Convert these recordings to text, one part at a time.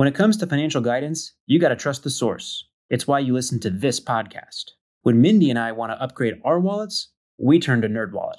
When it comes to financial guidance, you got to trust the source. It's why you listen to this podcast. When Mindy and I want to upgrade our wallets, we turn to NerdWallet.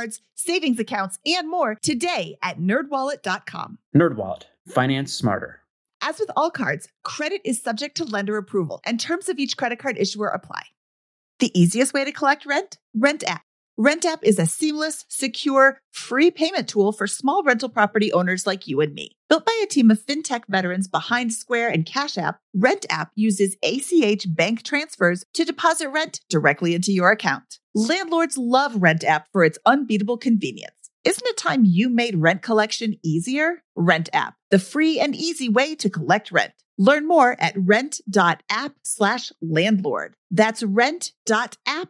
savings accounts, and more today at nerdwallet.com. NerdWallet, finance smarter. As with all cards, credit is subject to lender approval, and terms of each credit card issuer apply. The easiest way to collect rent? Rent app. Rent app is a seamless, secure, free payment tool for small rental property owners like you and me. Built by a team of fintech veterans behind Square and Cash App, Rent app uses ACH bank transfers to deposit rent directly into your account. Landlords love Rent app for its unbeatable convenience. Isn't it time you made rent collection easier? Rent app, the free and easy way to collect rent. Learn more at rent.app slash landlord. That's rent.app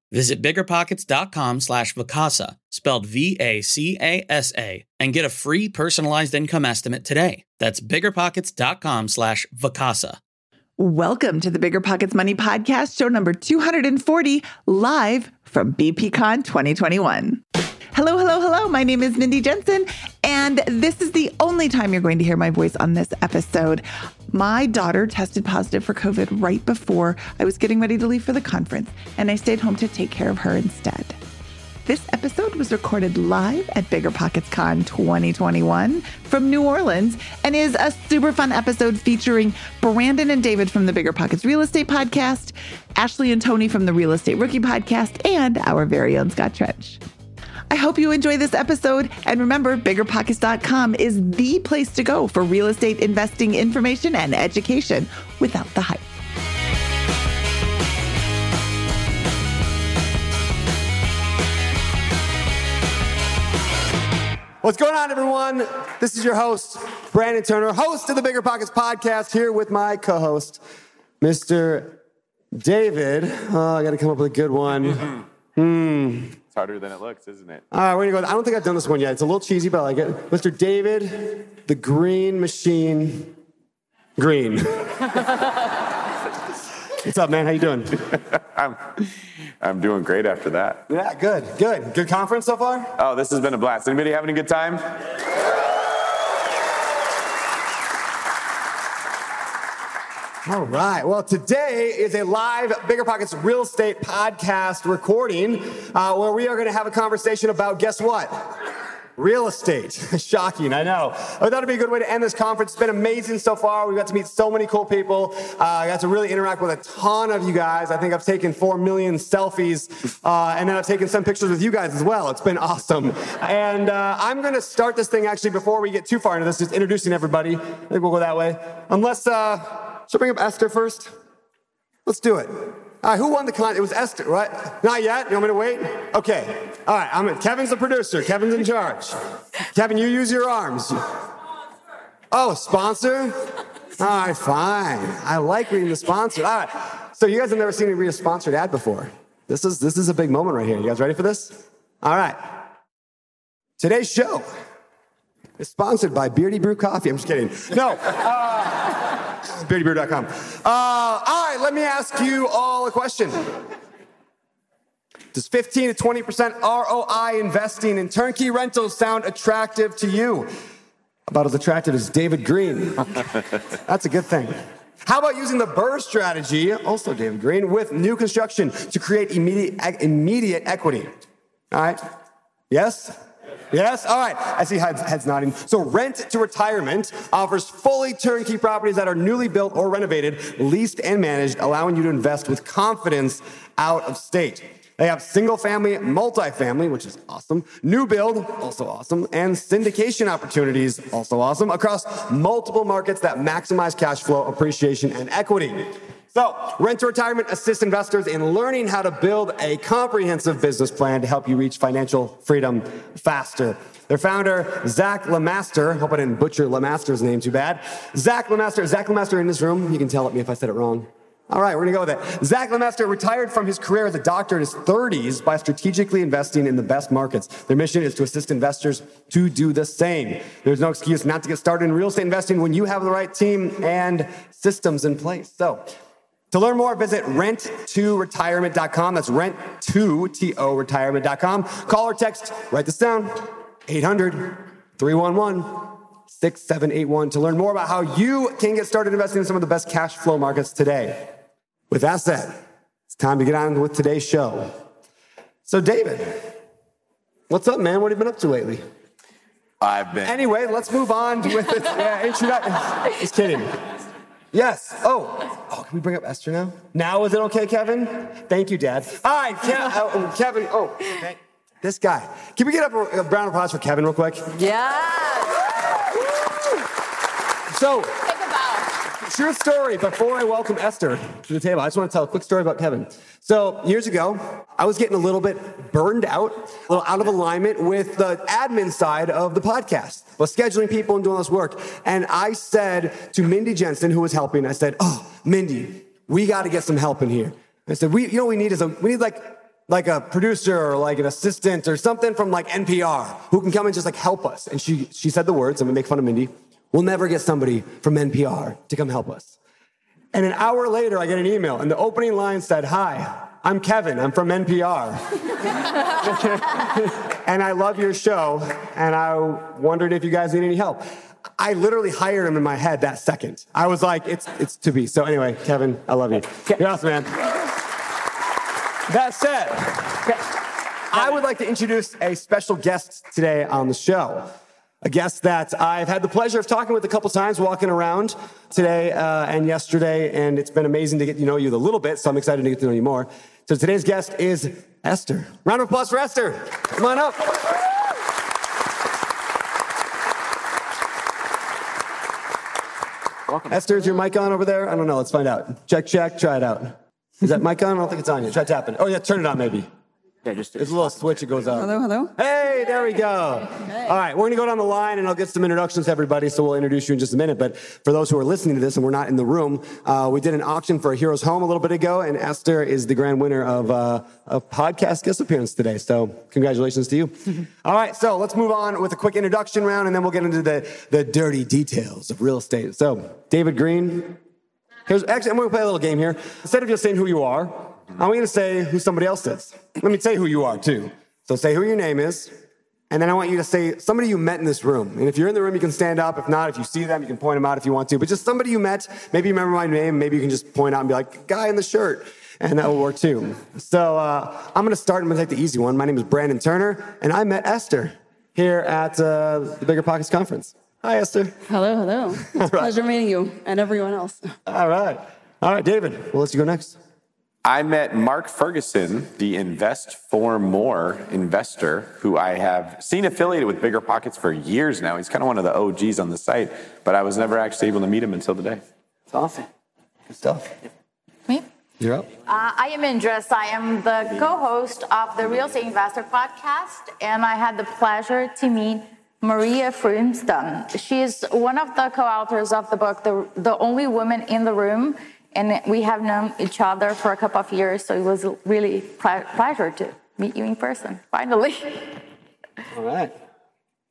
Visit biggerpockets.com slash Vacasa, spelled V-A-C-A-S-A, and get a free personalized income estimate today. That's biggerpockets.com slash Vacasa. Welcome to the Bigger Pockets Money Podcast, show number 240, live from BPCon 2021. Hello, hello, hello. My name is Mindy Jensen, and this is the only time you're going to hear my voice on this episode. My daughter tested positive for COVID right before I was getting ready to leave for the conference, and I stayed home to take care of her instead. This episode was recorded live at Bigger Pockets Con 2021 from New Orleans and is a super fun episode featuring Brandon and David from the Bigger Pockets Real Estate Podcast, Ashley and Tony from the Real Estate Rookie Podcast, and our very own Scott Trench. I hope you enjoy this episode. And remember, biggerpockets.com is the place to go for real estate investing information and education without the hype. What's going on, everyone? This is your host, Brandon Turner, host of the Bigger Pockets podcast, here with my co host, Mr. David. Oh, I got to come up with a good one. Hmm. It's harder than it looks, isn't it? All right, we're gonna go. I don't think I've done this one yet. It's a little cheesy, but I like it. Mr. David, the Green Machine Greene. What's up, man? How you doing? I'm, I'm doing great after that. Yeah, good, good. Good conference so far? Oh, this has been a blast. Anybody having a good time? All right. Well, today is a live Bigger Pockets real estate podcast recording uh, where we are going to have a conversation about guess what? Real estate. Shocking, I know. I thought it'd be a good way to end this conference. It's been amazing so far. We got to meet so many cool people. Uh, I got to really interact with a ton of you guys. I think I've taken four million selfies, uh, and then I've taken some pictures with you guys as well. It's been awesome. And uh, I'm going to start this thing actually before we get too far into this, just introducing everybody. I think we'll go that way. Unless, uh, should I bring up Esther first? Let's do it. All right, who won the con? It was Esther, right? Not yet. You want me to wait? Okay. All right. I'm in. Kevin's the producer. Kevin's in charge. Kevin, you use your arms. Oh, sponsor? All right, fine. I like reading the sponsor. All right. So you guys have never seen me read a sponsored ad before. This is this is a big moment right here. You guys ready for this? All right. Today's show is sponsored by Beardy Brew Coffee. I'm just kidding. No. Uh, beardybeer.com. Uh, all right, let me ask you all a question. Does 15 to 20% ROI investing in turnkey rentals sound attractive to you? About as attractive as David Greene. That's a good thing. How about using the BRRRR strategy, also David Greene, with new construction to create immediate, immediate equity? All right? Yes? Yes? All right. I see heads, heads nodding. So, Rent to Retirement offers fully turnkey properties that are newly built or renovated, leased and managed, allowing you to invest with confidence out of state. They have single family, multifamily, which is awesome, new build, also awesome, and syndication opportunities, also awesome, across multiple markets that maximize cash flow, appreciation, and equity. So, Rent to Retirement assists investors in learning how to build a comprehensive business plan to help you reach financial freedom faster. Their founder, Zach LeMaster, hope I didn't butcher LeMaster's name too bad. Zach LeMaster, Zach LeMaster in this room. You can tell at me if I said it wrong. All right, we're gonna go with it. Zach LeMaster retired from his career as a doctor in his 30s by strategically investing in the best markets. Their mission is to assist investors to do the same. There's no excuse not to get started in real estate investing when you have the right team and systems in place. So, to learn more, visit rent2retirement.com. That's rent2, retirement.com. Call or text, write this down, 800 311 6781 to learn more about how you can get started investing in some of the best cash flow markets today. With that said, it's time to get on with today's show. So, David, what's up, man? What have you been up to lately? I've been. Anyway, let's move on with the uh, introduction. Just kidding. Yes. Oh. Oh, can we bring up Esther now? Now is it okay, Kevin? Thank you, Dad. All right, Ke- uh, Kevin. Oh, thank- this guy. Can we get up a, a round of applause for Kevin real quick? Yeah. So, Take a bow. True story. Before I welcome Esther to the table, I just want to tell a quick story about Kevin. So years ago, I was getting a little bit burned out, a little out of alignment with the admin side of the podcast, was scheduling people and doing this work. And I said to Mindy Jensen, who was helping, I said, "Oh, Mindy, we got to get some help in here." I said, "We, you know, we need is a we need like." Like a producer or like an assistant or something from like NPR who can come and just like help us. And she, she said the words, I'm gonna make fun of Mindy. We'll never get somebody from NPR to come help us. And an hour later, I get an email, and the opening line said, Hi, I'm Kevin, I'm from NPR. and I love your show, and I wondered if you guys need any help. I literally hired him in my head that second. I was like, it's, it's to be. So, anyway, Kevin, I love you. You're awesome, man. That said, I would like to introduce a special guest today on the show. A guest that I've had the pleasure of talking with a couple times walking around today uh, and yesterday, and it's been amazing to get to know you a little bit, so I'm excited to get to know you more. So today's guest is Esther. Round of applause for Esther. Come on up. Welcome. Esther, is your mic on over there? I don't know. Let's find out. Check, check. Try it out. Is that mic on? I don't think it's on yet. Try tapping. Oh, yeah, turn it on maybe. Yeah, just There's a little switch that goes up. Hello, hello. Hey, there we go. All right, we're going to go down the line and I'll get some introductions to everybody, so we'll introduce you in just a minute. But for those who are listening to this and we're not in the room, uh, we did an auction for a Hero's Home a little bit ago, and Esther is the grand winner of uh, a podcast guest appearance today. So congratulations to you. All right, so let's move on with a quick introduction round, and then we'll get into the, the dirty details of real estate. So, David Greene. Here's, actually, I'm going to play a little game here. Instead of just saying who you are, I'm going to say who somebody else is. Let me say who you are, too. So say who your name is, and then I want you to say somebody you met in this room. And if you're in the room, you can stand up. If not, if you see them, you can point them out if you want to. But just somebody you met, maybe you remember my name, maybe you can just point out and be like, guy in the shirt. And that will work too. So uh, I'm going to start. I'm going to take the easy one. My name is Brandon Turner, and I met Esther here at uh, the Bigger Pockets Conference. Hi, Esther. Hello, hello. It's a right. pleasure meeting you and everyone else. All right. All right, David. Well, let's you go next. I met Mark Ferguson, the Invest Four More investor, who I have seen affiliated with Bigger Pockets for years now. He's kind of one of the OGs on the site, but I was never actually able to meet him until today. It's awesome. Good stuff. Me? You're up. Uh, I am Indris. I am the co-host of the Real Estate Investor podcast, and I had the pleasure to meet Maria Frumston. She is one of the co-authors of the book, The, the Only Woman in the Room, and we have known each other for a couple of years, so it was a really ple- pleasure to meet you in person, finally. All right.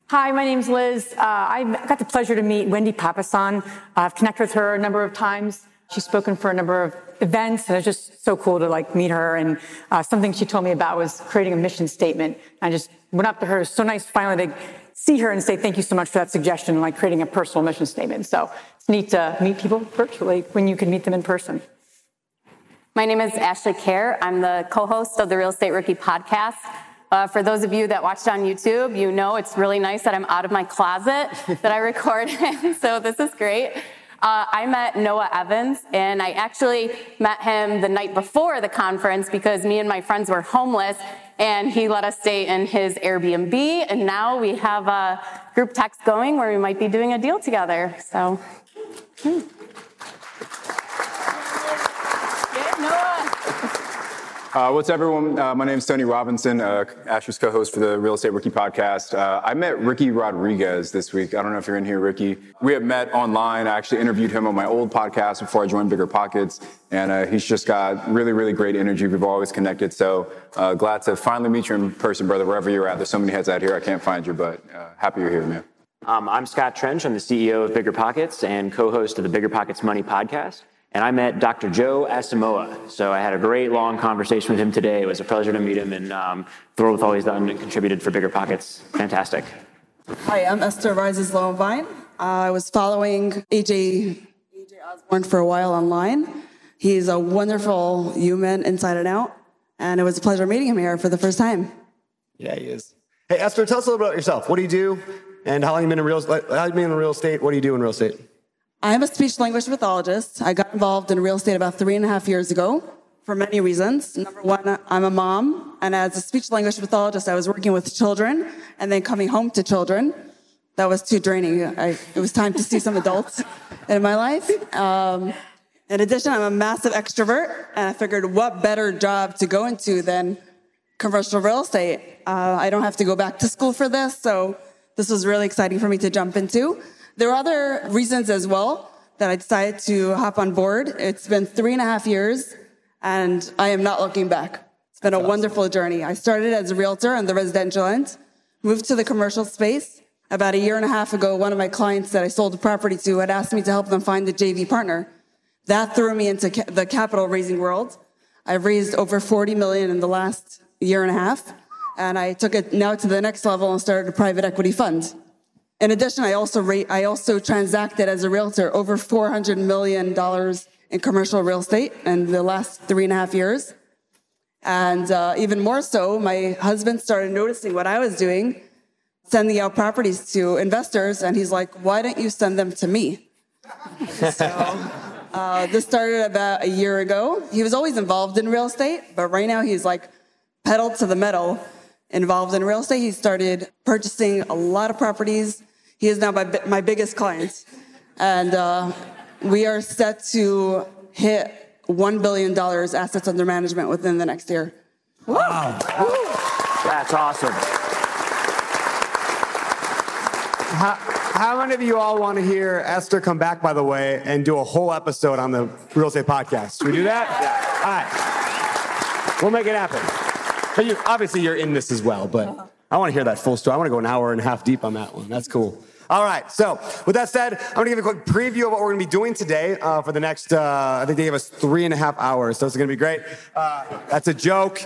Hi, my name's Liz. Uh, I got the pleasure to meet Wendy Papasan. I've connected with her a number of times. She's spoken for a number of events, and it's just so cool to like meet her. And uh, something she told me about was creating a mission statement. I just went up to her. It was so nice finally to see her and say thank you so much for that suggestion, like creating a personal mission statement. So it's neat to meet people virtually when you can meet them in person. My name is Ashley Kehr. I'm the co-host of the Real Estate Rookie podcast. Uh, for those of you that watched on YouTube, you know it's really nice that I'm out of my closet that I record in. so this is great. Uh, I met Noah Evans, and I actually met him the night before the conference because me and my friends were homeless, and he let us stay in his Airbnb. And now we have a group text going where we might be doing a deal together. So. Hmm. Uh, what's up, everyone? Uh, my name is Tony Robinson, uh, Asher's co-host for the Real Estate Rookie podcast. Uh, I met Ricky Rodriguez this week. I don't know if you're in here, Ricky. We have met online. I actually interviewed him on my old podcast before I joined Bigger Pockets, and uh, he's just got really, really great energy. We've always connected, so uh, glad to finally meet you in person, brother, wherever you're at. There's so many heads out here, I can't find you, but happy you're here, man. Um, I'm Scott Trench. I'm the CEO of Bigger Pockets and co-host of the Bigger Pockets Money podcast and I met Dr. Joe Asamoah. So I had a great long conversation with him today. It was a pleasure to meet him and um, thrilled with all he's done and contributed for Bigger Pockets. Fantastic. Hi, I'm Esther Rises Lowenvine. I was following AJ, AJ Osborne for a while online. He's a wonderful human inside and out, and it was a pleasure meeting him here for the first time. Yeah, he is. Hey, Esther, tell us a little bit about yourself. What do you do, and how long have you been in real, how long you been in real estate? What do you do in real estate? I'm a speech language pathologist. I got involved in real estate about three and a half years ago for many reasons. Number one, I'm a mom, and as a speech language pathologist, I was working with children and then coming home to children. That was too draining. I, it was time to see some adults in my life. Um, in addition, I'm a massive extrovert, and I figured what better job to go into than commercial real estate. Uh, I don't have to go back to school for this, so this was really exciting for me to jump into. There are other reasons as well that I decided to hop on board. It's been three and a half years and I am not looking back. It's been a wonderful journey. I started as a realtor on the residential end, moved to the commercial space. About a year and a half ago, one of my clients that I sold the property to had asked me to help them find a JV partner. That threw me into ca- the capital raising world. I've raised over 40 million in the last year and a half, and I took it now to the next level and started a private equity fund. In addition, I also, I also transacted as a realtor over $400 million in commercial real estate in the last three and a half years. And uh, even more so, my husband started noticing what I was doing, sending out properties to investors, and he's like, why don't you send them to me? so uh, this started about a year ago. He was always involved in real estate, but right now he's like pedal to the metal involved in real estate. He started purchasing a lot of properties he is now my, my biggest client. And uh, we are set to hit $1 billion assets under management within the next year. Wow. That's awesome. How, how many of you all want to hear Esther come back, by the way, and do a whole episode on the real estate podcast? Should we do that? Yeah. All right. We'll make it happen. But you, obviously, you're in this as well, but I want to hear that full story. I want to go an hour and a half deep on that one. That's cool. All right. So, with that said, I'm going to give a quick preview of what we're going to be doing today uh, for the next, uh, I think they gave us three and a half hours. So, it's going to be great. Uh, that's a joke.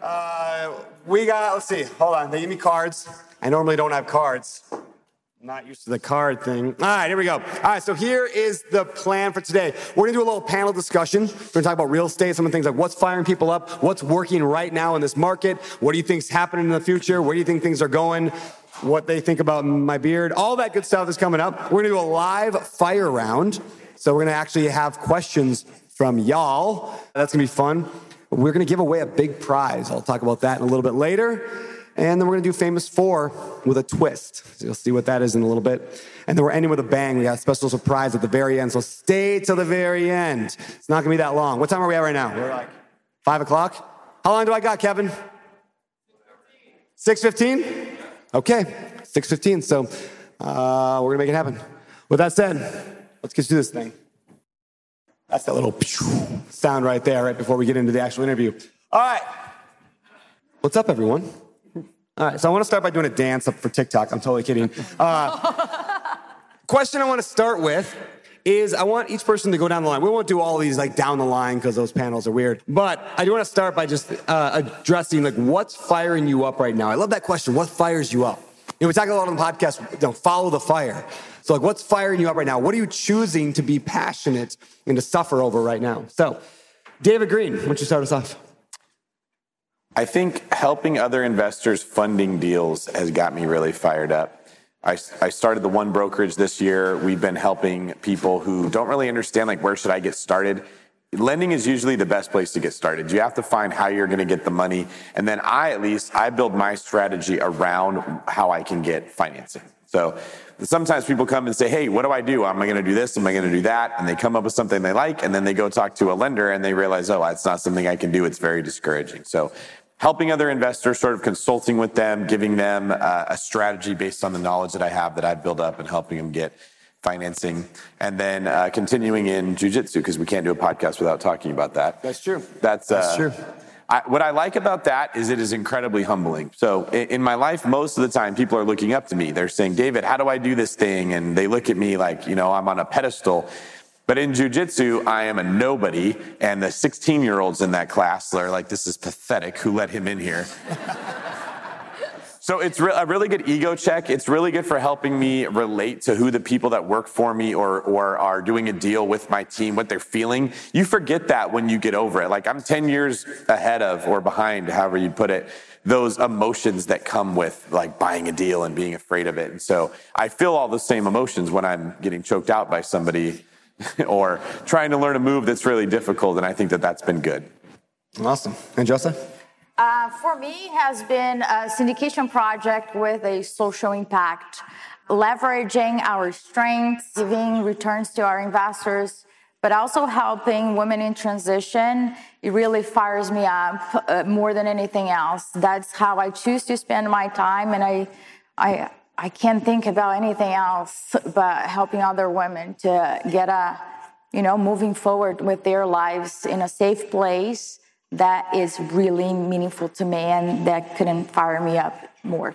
Uh, we got, let's see, hold on. They gave me cards. I normally don't have cards. I'm not used to the card thing. All right, here we go. All right, so here is the plan for today. We're gonna do a little panel discussion. We're gonna talk about real estate, some of the things like what's firing people up, what's working right now in this market, what do you think's happening in the future, where do you think things are going, what they think about my beard. All that good stuff is coming up. We're gonna do a live fire round. So we're gonna actually have questions from y'all. That's gonna be fun. We're gonna give away a big prize. I'll talk about that in a little bit later. And then we're gonna do famous four with a twist. So you'll see what that is in a little bit. And then we're ending with a bang. We got a special surprise at the very end. So stay till the very end. It's not gonna be that long. What time are we at right now? We're like five o'clock. How long do I got, Kevin? 6.15? Okay, 6.15, so uh, we're gonna make it happen. With that said, let's get to this thing. That's that little sound right there, right before we get into the actual interview. All right. What's up, everyone? All right, so I want to start by doing a dance up for TikTok. I'm totally kidding. Uh, question I want to start with is I want each person to go down the line. We won't do all these like down the line because those panels are weird. But I do want to start by just uh, addressing like what's firing you up right now. I love that question. What fires you up? You know, we talk a lot on the podcast. You know, follow the fire. So like, what's firing you up right now? What are you choosing to be passionate and to suffer over right now? So, David Greene, why don't you start us off? I think helping other investors funding deals has got me really fired up. I, I started the one brokerage this year. We've been helping people who don't really understand, like, where should I get started? Lending is usually the best place to get started. You have to find how you're going to get the money. And then I, at least, I build my strategy around how I can get financing. So sometimes people come and say, Hey, what do I do? Am I going to do this? Am I going to do that? And they come up with something they like. And then they go talk to a lender and they realize, Oh, it's not something I can do. It's very discouraging. So helping other investors, sort of consulting with them, giving them uh, a strategy based on the knowledge that I have that I've built up and helping them get financing, and then uh, continuing in jujitsu because we can't do a podcast without talking about that. That's true. That's, That's uh, true. I, what I like about that is it is incredibly humbling. So in, in, my life, most of the time, people are looking up to me. They're saying, David, how do I do this thing? And they look at me like, you know, I'm on a pedestal. But in jujitsu, I am a nobody. And the 16 year olds in that class are like, this is pathetic. Who let him in here? So it's re- a really good ego check. It's really good for helping me relate to who the people that work for me or, or are doing a deal with my team, what they're feeling. You forget that when you get over it. Like I'm 10 years ahead of or behind, however you put it, those emotions that come with like buying a deal and being afraid of it. And so I feel all the same emotions when I'm getting choked out by somebody or trying to learn a move that's really difficult. And I think that that's been good. Awesome. And Joseph? Uh, for me, has been a syndication project with a social impact, leveraging our strengths, giving returns to our investors, but also helping women in transition. It really fires me up uh, more than anything else. That's how I choose to spend my time, and I, I, I can't think about anything else but helping other women to get a, you know, moving forward with their lives in a safe place that is really meaningful to me and that couldn't fire me up more.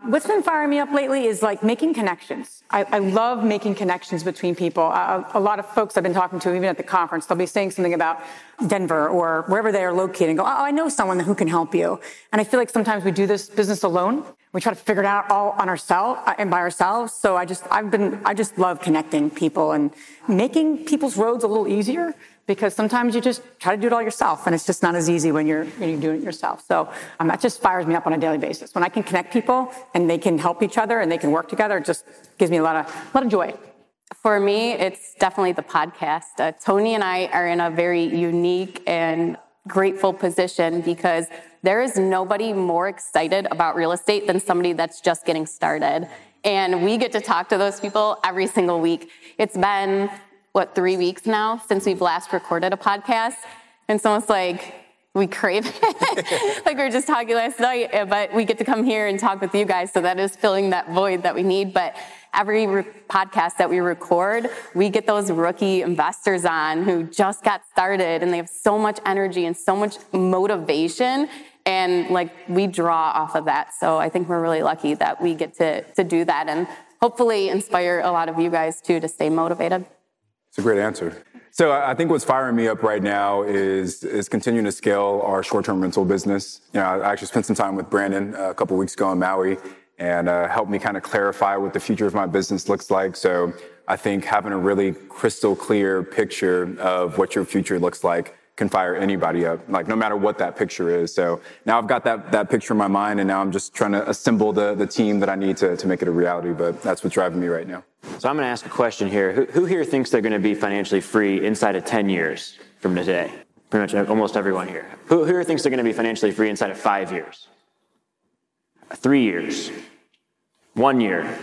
What's been firing me up lately is like making connections. I, I love making connections between people. Uh, a lot of folks I've been talking to, even at the conference, they'll be saying something about Denver or wherever they are located and go, Oh, I know someone who can help you. And I feel like sometimes we do this business alone. We try to figure it out all on ourselves uh, and by ourselves. So I just, I've been, I just love connecting people and making people's roads a little easier because sometimes you just try to do it all yourself and it's just not as easy when you're, when you're doing it yourself. So um, that just fires me up on a daily basis. When I can connect people and they can help each other and they can work together, it just gives me a lot of, a lot of joy. For me, it's definitely the podcast. Uh, Tony and I are in a very unique and grateful position because there is nobody more excited about real estate than somebody that's just getting started. And we get to talk to those people every single week. It's been what, three weeks now since we've last recorded a podcast. And it's almost like we crave it. like we were just talking last night, uh, but we get to come here and talk with you guys. So that is filling that void that we need. But every re- podcast that we record, we get those rookie investors on who just got started and they have so much energy and so much motivation. And like we draw off of that. So I think we're really lucky that we get to, to do that and hopefully inspire a lot of you guys too to stay motivated. It's a great answer. So I think what's firing me up right now is is continuing to scale our short-term rental business. You know, I actually spent some time with Brandon a couple weeks ago in Maui, and uh, helped me kind of clarify what the future of my business looks like. So I think having a really crystal clear picture of what your future looks like can fire anybody up, like no matter what that picture is. So now I've got that, that picture in my mind and now I'm just trying to assemble the, the team that I need to, to make it a reality. But that's what's driving me right now. So I'm going to ask a question here. Who, who here thinks they're going to be financially free inside of 10 years from today? Pretty much almost everyone here. Who, who here thinks they're going to be financially free inside of five years? Three years? One year?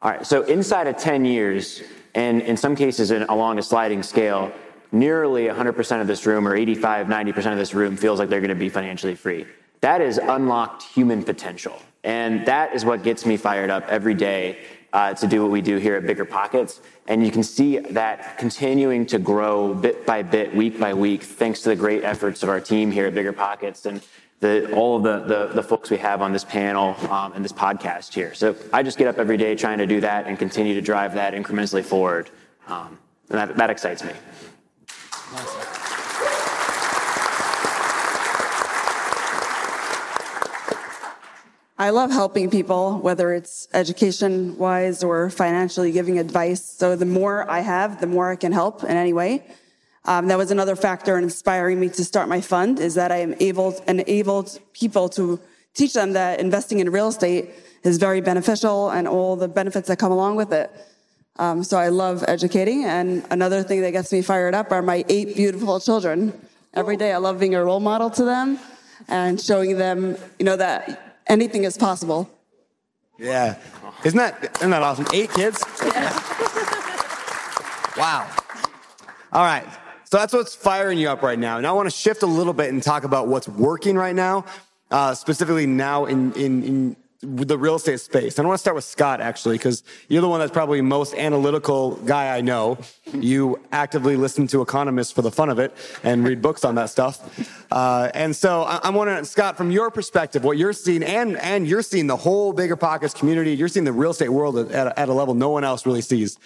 All right, so inside of 10 years, and in some cases in, along a sliding scale, nearly 100% of this room or 85, 90% of this room feels like they're going to be financially free. That is unlocked human potential. And that is what gets me fired up every day uh, to do what we do here at Bigger Pockets. And you can see that continuing to grow bit by bit, week by week, thanks to the great efforts of our team here at Bigger Pockets and the, all of the, the, the, folks we have on this panel um, and this podcast here. So I just get up every day trying to do that and continue to drive that incrementally forward. Um, and that, that excites me. I love helping people, whether it's education wise or financially giving advice. So the more I have, the more I can help in any way. Um, that was another factor in inspiring me to start my fund is that I am able enabled people to teach them that investing in real estate is very beneficial and all the benefits that come along with it. Um, so I love educating. And another thing that gets me fired up are my eight beautiful children. Every day I love being a role model to them and showing them, you know, that anything is possible. Yeah. Isn't that, isn't that awesome? Eight kids? Yeah. wow. All right. So that's what's firing you up right now. And I want to shift a little bit and talk about what's working right now, uh, specifically now in, in, in the real estate space. And I want to start with Scott actually, because you're the one that's probably most analytical guy I know. You actively listen to economists for the fun of it and read books on that stuff. Uh, and so I'm wondering, Scott, from your perspective, what you're seeing, and and you're seeing the whole bigger pockets community, you're seeing the real estate world at a, at a level no one else really sees.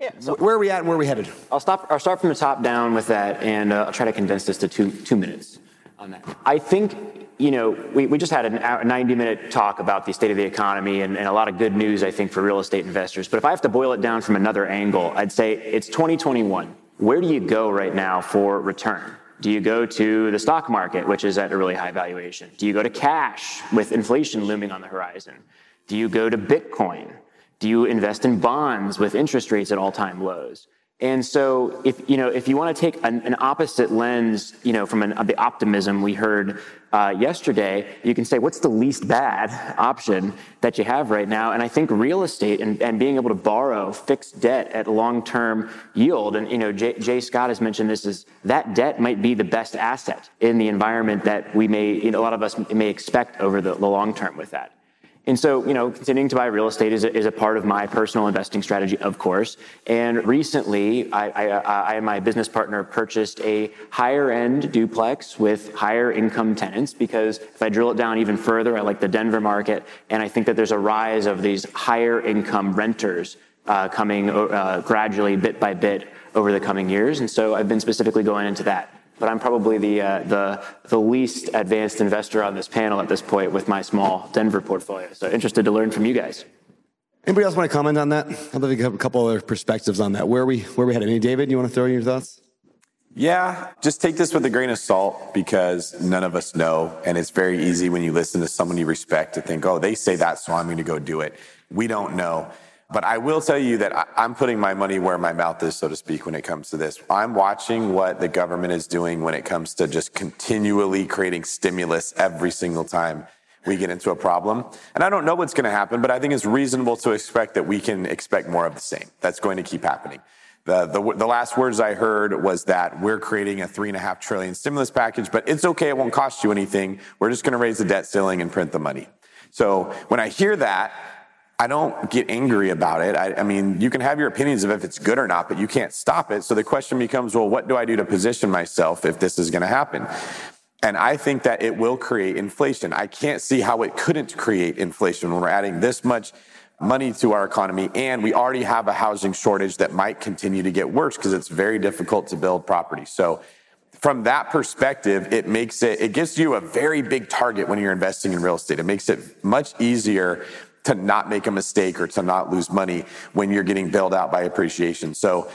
Yeah, so where are we at and where are we headed? I'll stop. I'll start from the top down with that, and uh, I'll try to condense this to two two minutes on that. I think you know, we, we just had a 90 minute talk about the state of the economy and, and, a lot of good news, I think, for real estate investors. But if I have to boil it down from another angle, I'd say it's 2021. Where do you go right now for return? Do you go to the stock market, which is at a really high valuation? Do you go to cash with inflation looming on the horizon? Do you go to Bitcoin? Do you invest in bonds with interest rates at all time lows? And so, if you know, if you want to take an, an opposite lens, you know, from an, the optimism we heard uh, yesterday, you can say, what's the least bad option that you have right now? And I think real estate and, and being able to borrow fixed debt at long-term yield, and you know, Jay, J, Scott has mentioned this is that debt might be the best asset in the environment that we may, you know, a lot of us may expect over the, the long term with that. And so, you know, continuing to buy real estate is a, is a part of my personal investing strategy, of course. And recently, I, I, I and my business partner purchased a higher end duplex with higher income tenants because if I drill it down even further, I like the Denver market. And I think that there's a rise of these higher income renters uh, coming uh, gradually, bit by bit, over the coming years. And so I've been specifically going into that but I'm probably the, uh, the, the least advanced investor on this panel at this point with my small Denver portfolio. So interested to learn from you guys. Anybody else want to comment on that? I'd love to have a couple other perspectives on that. Where are we, where are we headed? Any David, you want to throw in your thoughts? Yeah, just take this with a grain of salt because none of us know. And it's very easy when you listen to someone you respect to think, oh, they say that, so I'm going to go do it. We don't know. But I will tell you that I'm putting my money where my mouth is, so to speak, when it comes to this. I'm watching what the government is doing when it comes to just continually creating stimulus every single time we get into a problem. And I don't know what's going to happen, but I think it's reasonable to expect that we can expect more of the same. That's going to keep happening. The, the, the, last words I heard was that we're creating a three and a half trillion stimulus package, but it's okay. It won't cost you anything. We're just going to raise the debt ceiling and print the money. So when I hear that, I don't get angry about it. I, I, mean, you can have your opinions of if it's good or not, but you can't stop it. So the question becomes, well, what do I do to position myself if this is going to happen? And I think that it will create inflation. I can't see how it couldn't create inflation when we're adding this much money to our economy and we already have a housing shortage that might continue to get worse because it's very difficult to build property. So from that perspective, it makes it, it gives you a very big target when you're investing in real estate. It makes it much easier to not make a mistake or to not lose money when you're getting bailed out by appreciation. So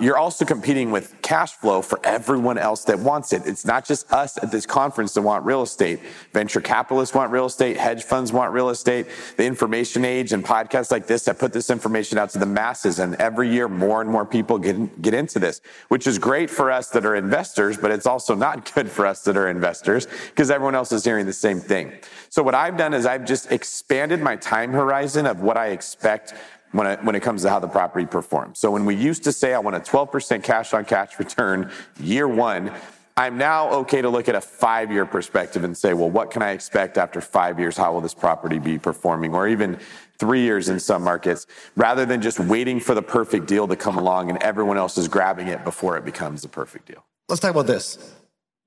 you're also competing with cash flow for everyone else that wants it. It's not just us at this conference that want real estate. Venture capitalists want real estate. Hedge funds want real estate. The information age and podcasts like this that put this information out to the masses. And every year, more and more people get, get into this, which is great for us that are investors, but it's also not good for us that are investors because everyone else is hearing the same thing. So what I've done is I've just expanded my time horizon of what I expect when it, when it comes to how the property performs. So when we used to say I want a 12% cash on cash return year one, I'm now okay to look at a five year perspective and say, well, what can I expect after five years? How will this property be performing? Or even three years in some markets, rather than just waiting for the perfect deal to come along and everyone else is grabbing it before it becomes the perfect deal. Let's talk about this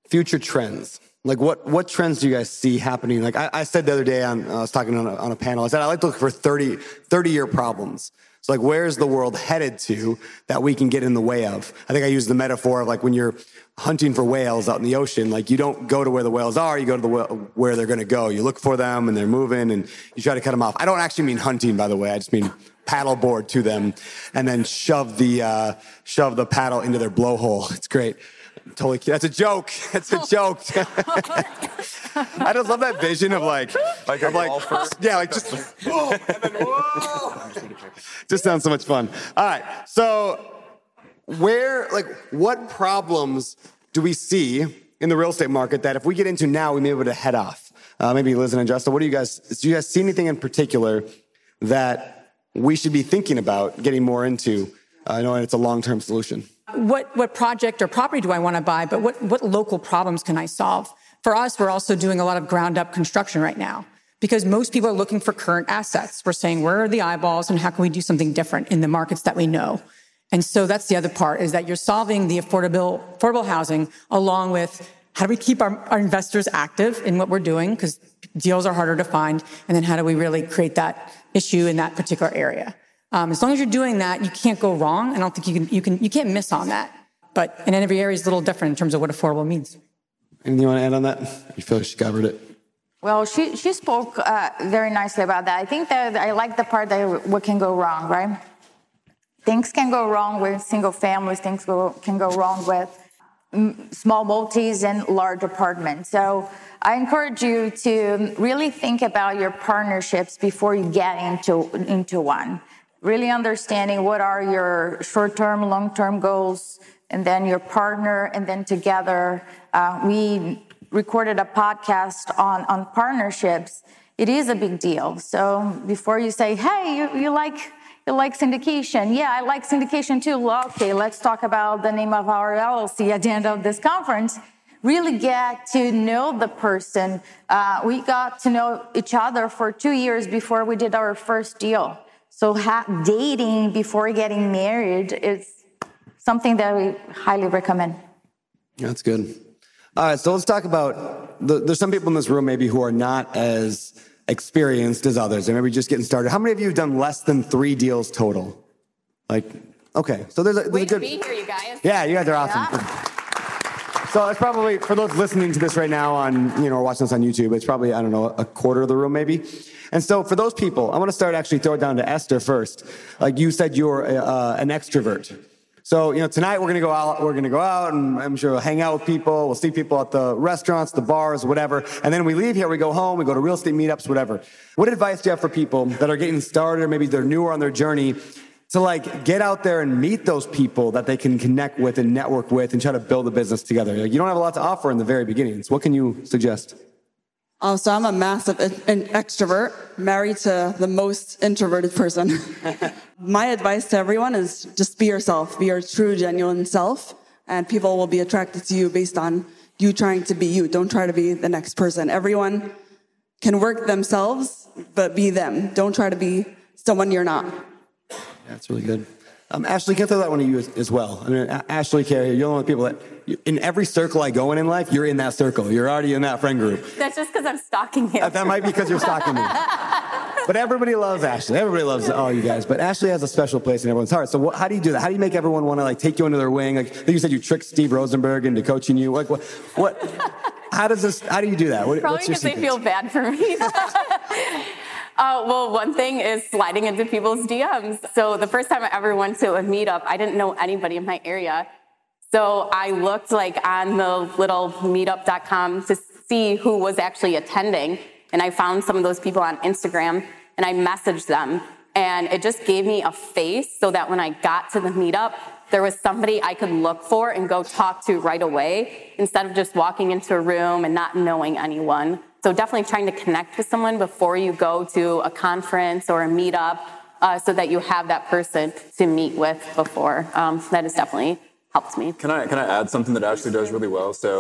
future trends. Like what, what trends do you guys see happening? Like I, I said the other day on, I was talking on a, on a panel, I said, I like to look for 30, 30 year problems. So like, where's the world headed to that we can get in the way of? I think I used the metaphor of like when you're hunting for whales out in the ocean, like you don't go to where the whales are, you go to the where they're going to go. You look for them and they're moving and you try to cut them off. I don't actually mean hunting, by the way. I just mean paddleboard to them and then shove the uh, shove the paddle into their blowhole. It's great. Totally, kidding. that's a joke. That's a joke. I just love that vision of like, Like a like, yeah, like just, just sounds so much fun. All right, so where, like, what problems do we see in the real estate market that if we get into now, we may be able to head off? Uh, maybe Liz and Justin, what do you guys, do you guys see anything in particular that we should be thinking about getting more into? Uh, I know it's a long-term solution. What what project or property do I want to buy, but what what local problems can I solve? For us, we're also doing a lot of ground up construction right now because most people are looking for current assets. We're saying where are the eyeballs and how can we do something different in the markets that we know? And so that's the other part is that you're solving the affordable affordable housing along with how do we keep our, our investors active in what we're doing because deals are harder to find, and then how do we really create that issue in that particular area? Um, as long as you're doing that, you can't go wrong. I don't think you can, you can, you can't miss on that. But and every area is a little different in terms of what affordable means. Anything you want to add on that? You feel like she covered it? Well, she, she spoke uh, very nicely about that. I think that I like the part that what can go wrong, right? Things can go wrong with single families, things go, can go wrong with small multis and large apartments. So I encourage you to really think about your partnerships before you get into, into one. Really understanding what are your short term, long term goals, and then your partner, and then together. Uh, we recorded a podcast on, on partnerships. It is a big deal. So before you say, hey, you, you like you like syndication. Yeah, I like syndication too. Well, okay, let's talk about the name of our LLC at the end of this conference. Really get to know the person. Uh, we got to know each other for two years before we did our first deal. So ha- dating before getting married is something that we highly recommend. That's good. All right, so let's talk about the, there's some people in this room maybe who are not as experienced as others. They maybe just getting started. How many of you have done less than three deals total? Like, okay, so there's a, there's a Wait to good. be here, you guys. Yeah, you guys are awesome. So it's probably for those listening to this right now on you know or watching this on YouTube. It's probably I don't know a quarter of the room maybe. And so for those people, I want to start actually throw it down to Esther first. Like you said, you're uh, an extrovert. So you know tonight we're gonna go out. We're gonna go out and I'm sure we'll hang out with people. We'll see people at the restaurants, the bars, whatever. And then we leave here. We go home. We go to real estate meetups, whatever. What advice do you have for people that are getting started or maybe they're newer on their journey? To like get out there and meet those people that they can connect with and network with and try to build a business together. Like, you don't have a lot to offer in the very beginning. So what can you suggest? Oh, so I'm a massive in- extrovert, married to the most introverted person. My advice to everyone is just be yourself, be your true, genuine self, and people will be attracted to you based on you trying to be you. Don't try to be the next person. Everyone can work themselves, but be them. Don't try to be someone you're not. That's really good. Um, Ashley, can I throw that one to you as, as well? I mean, A- Ashley Carey, you're one of the people that, you- in every circle I go in in life, you're in that circle. You're already in that friend group. That's just because I'm stalking you. Uh, That might be because you're stalking me. But everybody loves Ashley. Everybody loves all you guys. But Ashley has a special place in everyone's heart. So what, how do you do that? How do you make everyone want to like take you under their wing? Like, like you said, you tricked Steve Rosenberg into coaching you. Like what? What? How does this? How do you do that? What, Probably because they feel bad for me. Uh, well, one thing is sliding into people's DMs. So the first time I ever went to a meetup, I didn't know anybody in my area. So I looked like on the little meetup.com to see who was actually attending. And I found some of those people on Instagram and I messaged them. And it just gave me a face so that when I got to the meetup, there was somebody I could look for and go talk to right away instead of just walking into a room and not knowing anyone. So definitely trying to connect with someone before you go to a conference or a meetup uh, so that you have that person to meet with before. Um, that has definitely helped me. Can I can I add something that Ashley does really well? So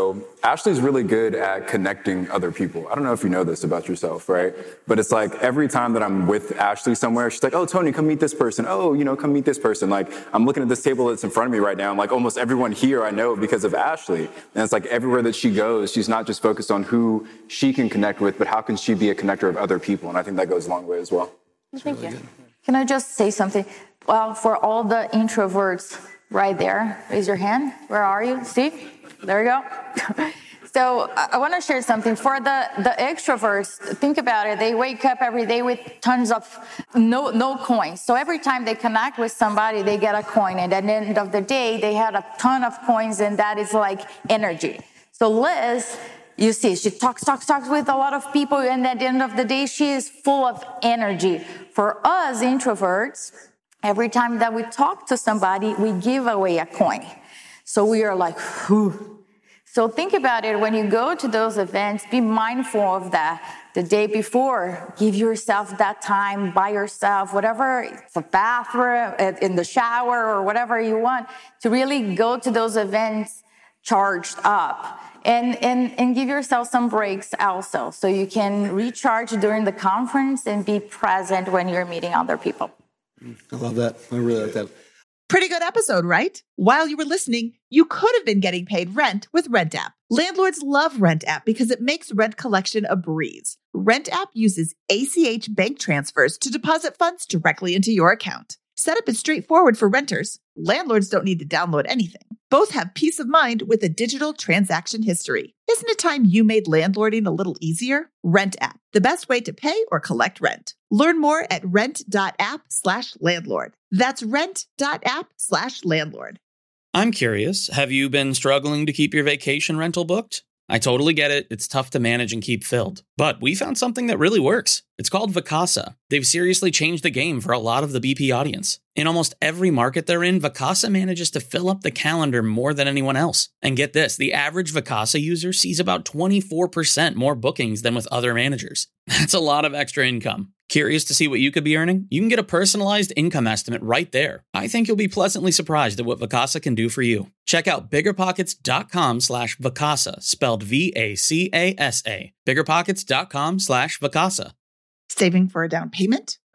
Ashley's really good at connecting other people. I don't know if you know this about yourself, right? But it's like every time that I'm with Ashley somewhere, she's like, "Oh, Tony, come meet this person. Oh, you know, come meet this person." Like I'm looking at this table that's in front of me right now. I'm like, almost everyone here I know because of Ashley. And it's like everywhere that she goes, she's not just focused on who she can connect with, but how can she be a connector of other people? And I think that goes a long way as well. Thank you. Can I just say something? Well, for all the introverts right there, raise your hand. Where are you? Steve? There you go. So I want to share something for the the extroverts. Think about it. They wake up every day with tons of no no coins. So every time they connect with somebody, they get a coin, and at the end of the day, they had a ton of coins, and that is like energy. So Liz, you see, she talks, talks, talks with a lot of people, and at the end of the day, she is full of energy. For us introverts, every time that we talk to somebody, we give away a coin. So we are like, whew so think about it when you go to those events, be mindful of that. The day before, give yourself that time by yourself, whatever, it's a bathroom, eh, in the shower, or whatever you want, to really go to those events charged up. And, and, and give yourself some breaks also, so you can recharge during the conference and be present when you're meeting other people. I love that. I really like that. Pretty good episode, right? While you were listening, you could have been getting paid rent with Rent App. Landlords love Rent App because it makes rent collection a breeze. Rent App uses ACH bank transfers to deposit funds directly into your account. Setup is straightforward for renters. Landlords don't need to download anything. Both have peace of mind with a digital transaction history. Isn't it time you made landlording a little easier? Rent app, the best way to pay or collect rent. Learn more at rent.app slash landlord. That's rent.app slash landlord. I'm curious, have you been struggling to keep your vacation rental booked? I totally get it. It's tough to manage and keep filled. But we found something that really works. It's called Vacasa. They've seriously changed the game for a lot of the BP audience. In almost every market they're in, Vacasa manages to fill up the calendar more than anyone else. And get this the average Vacasa user sees about 24% more bookings than with other managers. That's a lot of extra income. Curious to see what you could be earning? You can get a personalized income estimate right there. I think you'll be pleasantly surprised at what Vacasa can do for you. Check out biggerpockets.com slash Vacasa, spelled V-A-C-A-S-A. Biggerpockets.com slash Vacasa. Saving for a down payment,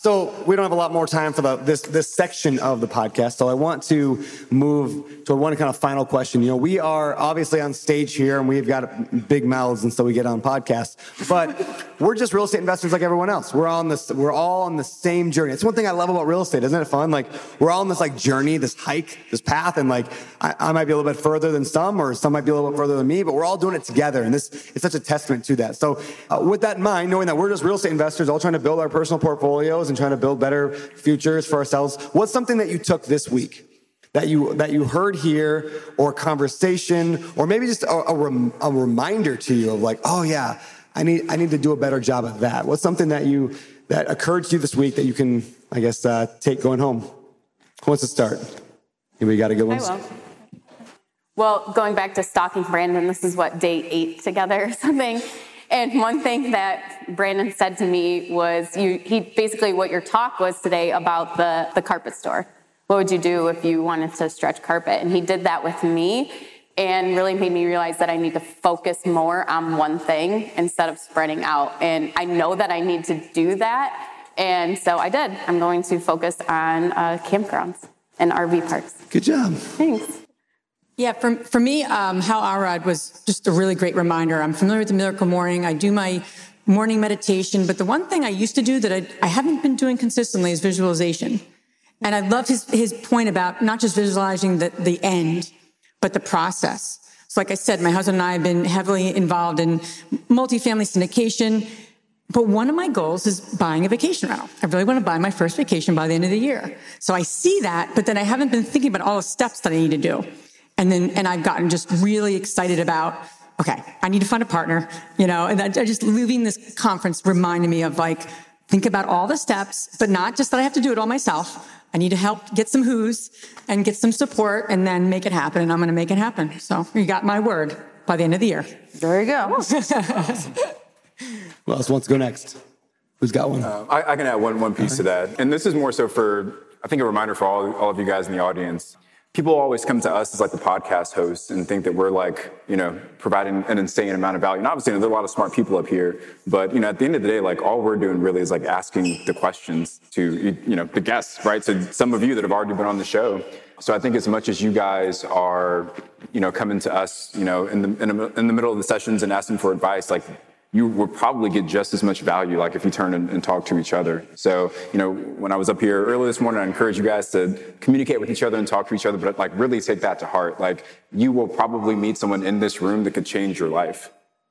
So we don't have a lot more time for the, this this section of the podcast. So I want to move to one kind of final question. You know, we are obviously on stage here, and we've got big mouths, and so we get on podcasts. But we're just real estate investors like everyone else. We're on this. We're all on the same journey. It's one thing I love about real estate. Isn't it fun? Like we're all on this like journey, this hike, this path, and like I, I might be a little bit further than some, or some might be a little bit further than me, but we're all doing it together, and this is such a testament to that. So uh, with that in mind, knowing that we're just real estate investors, all trying to build our personal portfolios and trying to build better futures for ourselves. What's something that you took this week that you that you heard here, or conversation, or maybe just a, a, rem, a reminder to you of like, oh yeah, I need I need to do a better job of that. What's something that you that occurred to you this week that you can, I guess, uh, take going home? Who wants to start? Anybody got a good one? Well, going back to stalking Brandon, this is what day eight together or something. And one thing that Brandon said to me was, you, he basically what your talk was today about the, the carpet store. What would you do if you wanted to stretch carpet? And he did that with me and really made me realize that I need to focus more on one thing instead of spreading out. And I know that I need to do that. And so I did. I'm going to focus on uh, campgrounds and RV parks. Good job. Thanks. Yeah, for, for me, um, Hal Elrod was just a really great reminder. I'm familiar with the Miracle Morning. I do my morning meditation, but the one thing I used to do that I, I haven't been doing consistently is visualization. And I love his, his point about not just visualizing the, the end, but the process. So like I said, my husband and I have been heavily involved in multifamily syndication. But one of my goals is buying a vacation rental. I really want to buy my first vacation by the end of the year. So I see that, but then I haven't been thinking about all the steps that I need to do. And then, and I've gotten just really excited about, okay, I need to find a partner, you know, and I just leaving this conference reminded me of like, think about all the steps, but not just that I have to do it all myself. I need to help get some who's and get some support and then make it happen. And I'm going to make it happen. So you got my word by the end of the year. There you go. Who else wants to go next? Who's got one? Uh, I, I, can add one, one piece to that. And this is more so for, I think, a reminder for all, all of you guys in the audience people always come to us as like the podcast hosts and think that we're like, you know, providing an insane amount of value. And obviously, you know, there are a lot of smart people up here, but you know, at the end of the day, like all we're doing really is like asking the questions to, you know, the guests, right? So some of you that have already been on the show. So I think as much as you guys are, you know, coming to us, you know, in the, in the, in the middle of the sessions and asking for advice, like you would probably get just as much value like if you turn and, and, talk to each other. So, you know, when I was up here earlier this morning, I encourage you guys to communicate with each other and talk to each other, but like really take that to heart. Like you will probably meet someone in this room that could change your life.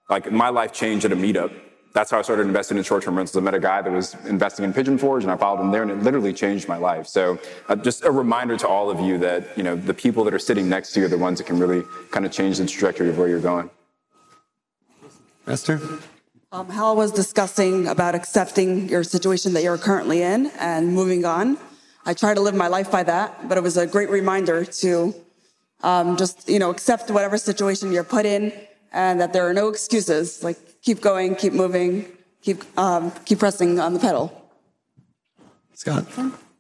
Like my life changed at a meetup. That's how I started investing in short-term rentals. I met a guy that was investing in Pigeon Forge and I followed him there and it literally changed my life. So uh, just a reminder to all of you that, you know, the people that are sitting next to you are the ones that can really kind of change the trajectory of where you're going. Esther? Um, Hal was discussing about accepting your situation that you're currently in and moving on. I try to live my life by that, but it was a great reminder to um, just, you know, accept whatever situation you're put in and that there are no excuses. Like, keep going, keep moving, keep, um, keep pressing on the pedal. Scott?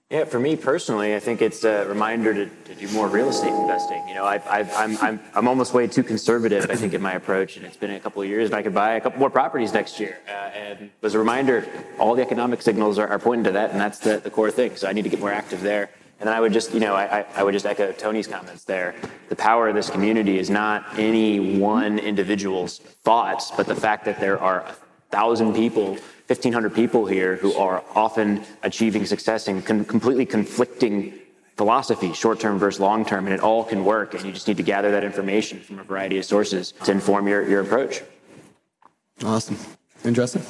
Yeah, for me personally, I think it's a reminder to, to do more real estate investing. You know, I, I, I'm, I'm, I'm almost way too conservative, I think, in my approach, and it's been a couple of years, and I could buy a couple more properties next year. Uh, and it was a reminder, all the economic signals are, are pointing to that, and that's the, the core thing. So I need to get more active there. And then I would just, you know, I, I would just echo Tony's comments there. The power of this community is not any one individual's thoughts, but the fact that there are a thousand people 1,500 people here who are often achieving success in con- completely conflicting philosophy, short term versus long term, and it all can work. And you just need to gather that information from a variety of sources to inform your, your approach. Awesome. And Justin?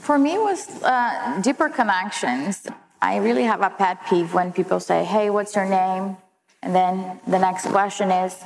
For me, it was uh, deeper connections. I really have a pet peeve when people say, Hey, what's your name? And then the next question is,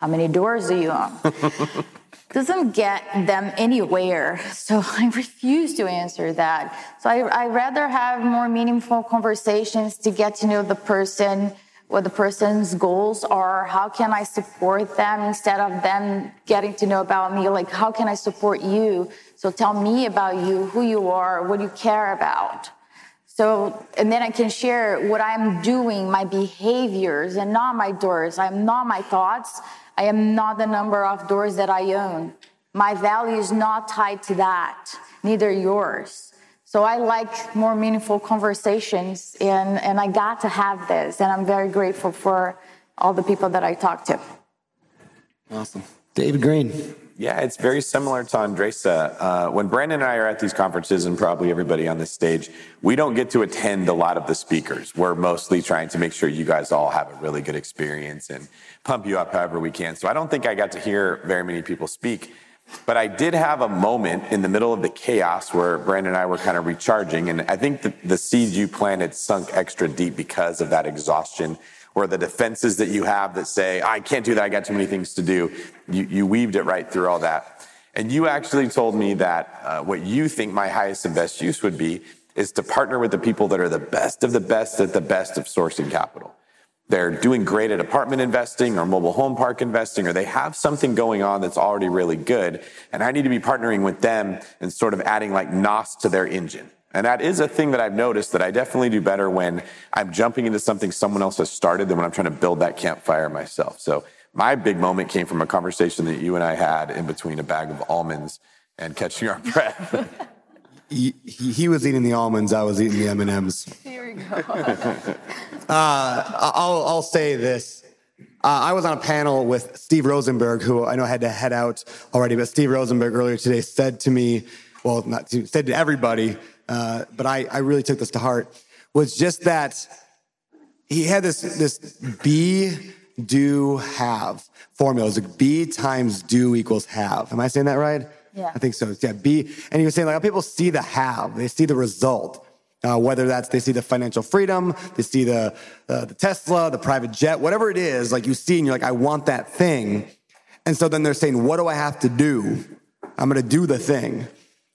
How many doors do you own? doesn't get them anywhere. So I refuse to answer that. So I, I rather have more meaningful conversations to get to know the person, what the person's goals are, how can I support them instead of them getting to know about me, like how can I support you? So tell me about you, who you are, what you care about. So, and then I can share what I'm doing, my behaviors, and not my doors. I'm not my thoughts. I am not the number of doors that I own. My value is not tied to that, neither yours. So I like more meaningful conversations, and, and I got to have this, and I'm very grateful for all the people that I talked to. Awesome. David Greene. Yeah, it's very similar to Andresa. Uh, when Brandon and I are at these conferences, and probably everybody on this stage, we don't get to attend a lot of the speakers. We're mostly trying to make sure you guys all have a really good experience and pump you up however we can. So I don't think I got to hear very many people speak. But I did have a moment in the middle of the chaos where Brandon and I were kind of recharging. And I think the, the seeds you planted sunk extra deep because of that exhaustion or the defenses that you have that say, I can't do that. I got too many things to do. You, you weaved it right through all that. And you actually told me that uh, what you think my highest and best use would be is to partner with the people that are the best of the best at the best of sourcing capital. They're doing great at apartment investing or mobile home park investing, or they have something going on that's already really good. And I need to be partnering with them and sort of adding like NOS to their engine. And that is a thing that I've noticed that I definitely do better when I'm jumping into something someone else has started than when I'm trying to build that campfire myself. So my big moment came from a conversation that you and I had in between a bag of almonds and catching our breath. he, he, he was eating the almonds. I was eating the M and M's. Here we go. Uh, I'll, I'll say this. Uh, I was on a panel with Steve Rosenberg, who I know had to head out already, but Steve Rosenberg earlier today said to me, well, not to, said to everybody, uh, but I, I really took this to heart, was just that he had this, this be, do, have formula. It was like be times do equals have. Am I saying that right? Yeah. I think so. Yeah, be, and he was saying like people see the have, they see the result. Uh, whether that's they see the financial freedom, they see the uh, the Tesla, the private jet, whatever it is, like you see and you're like, I want that thing. And so then they're saying, what do I have to do? I'm going to do the thing.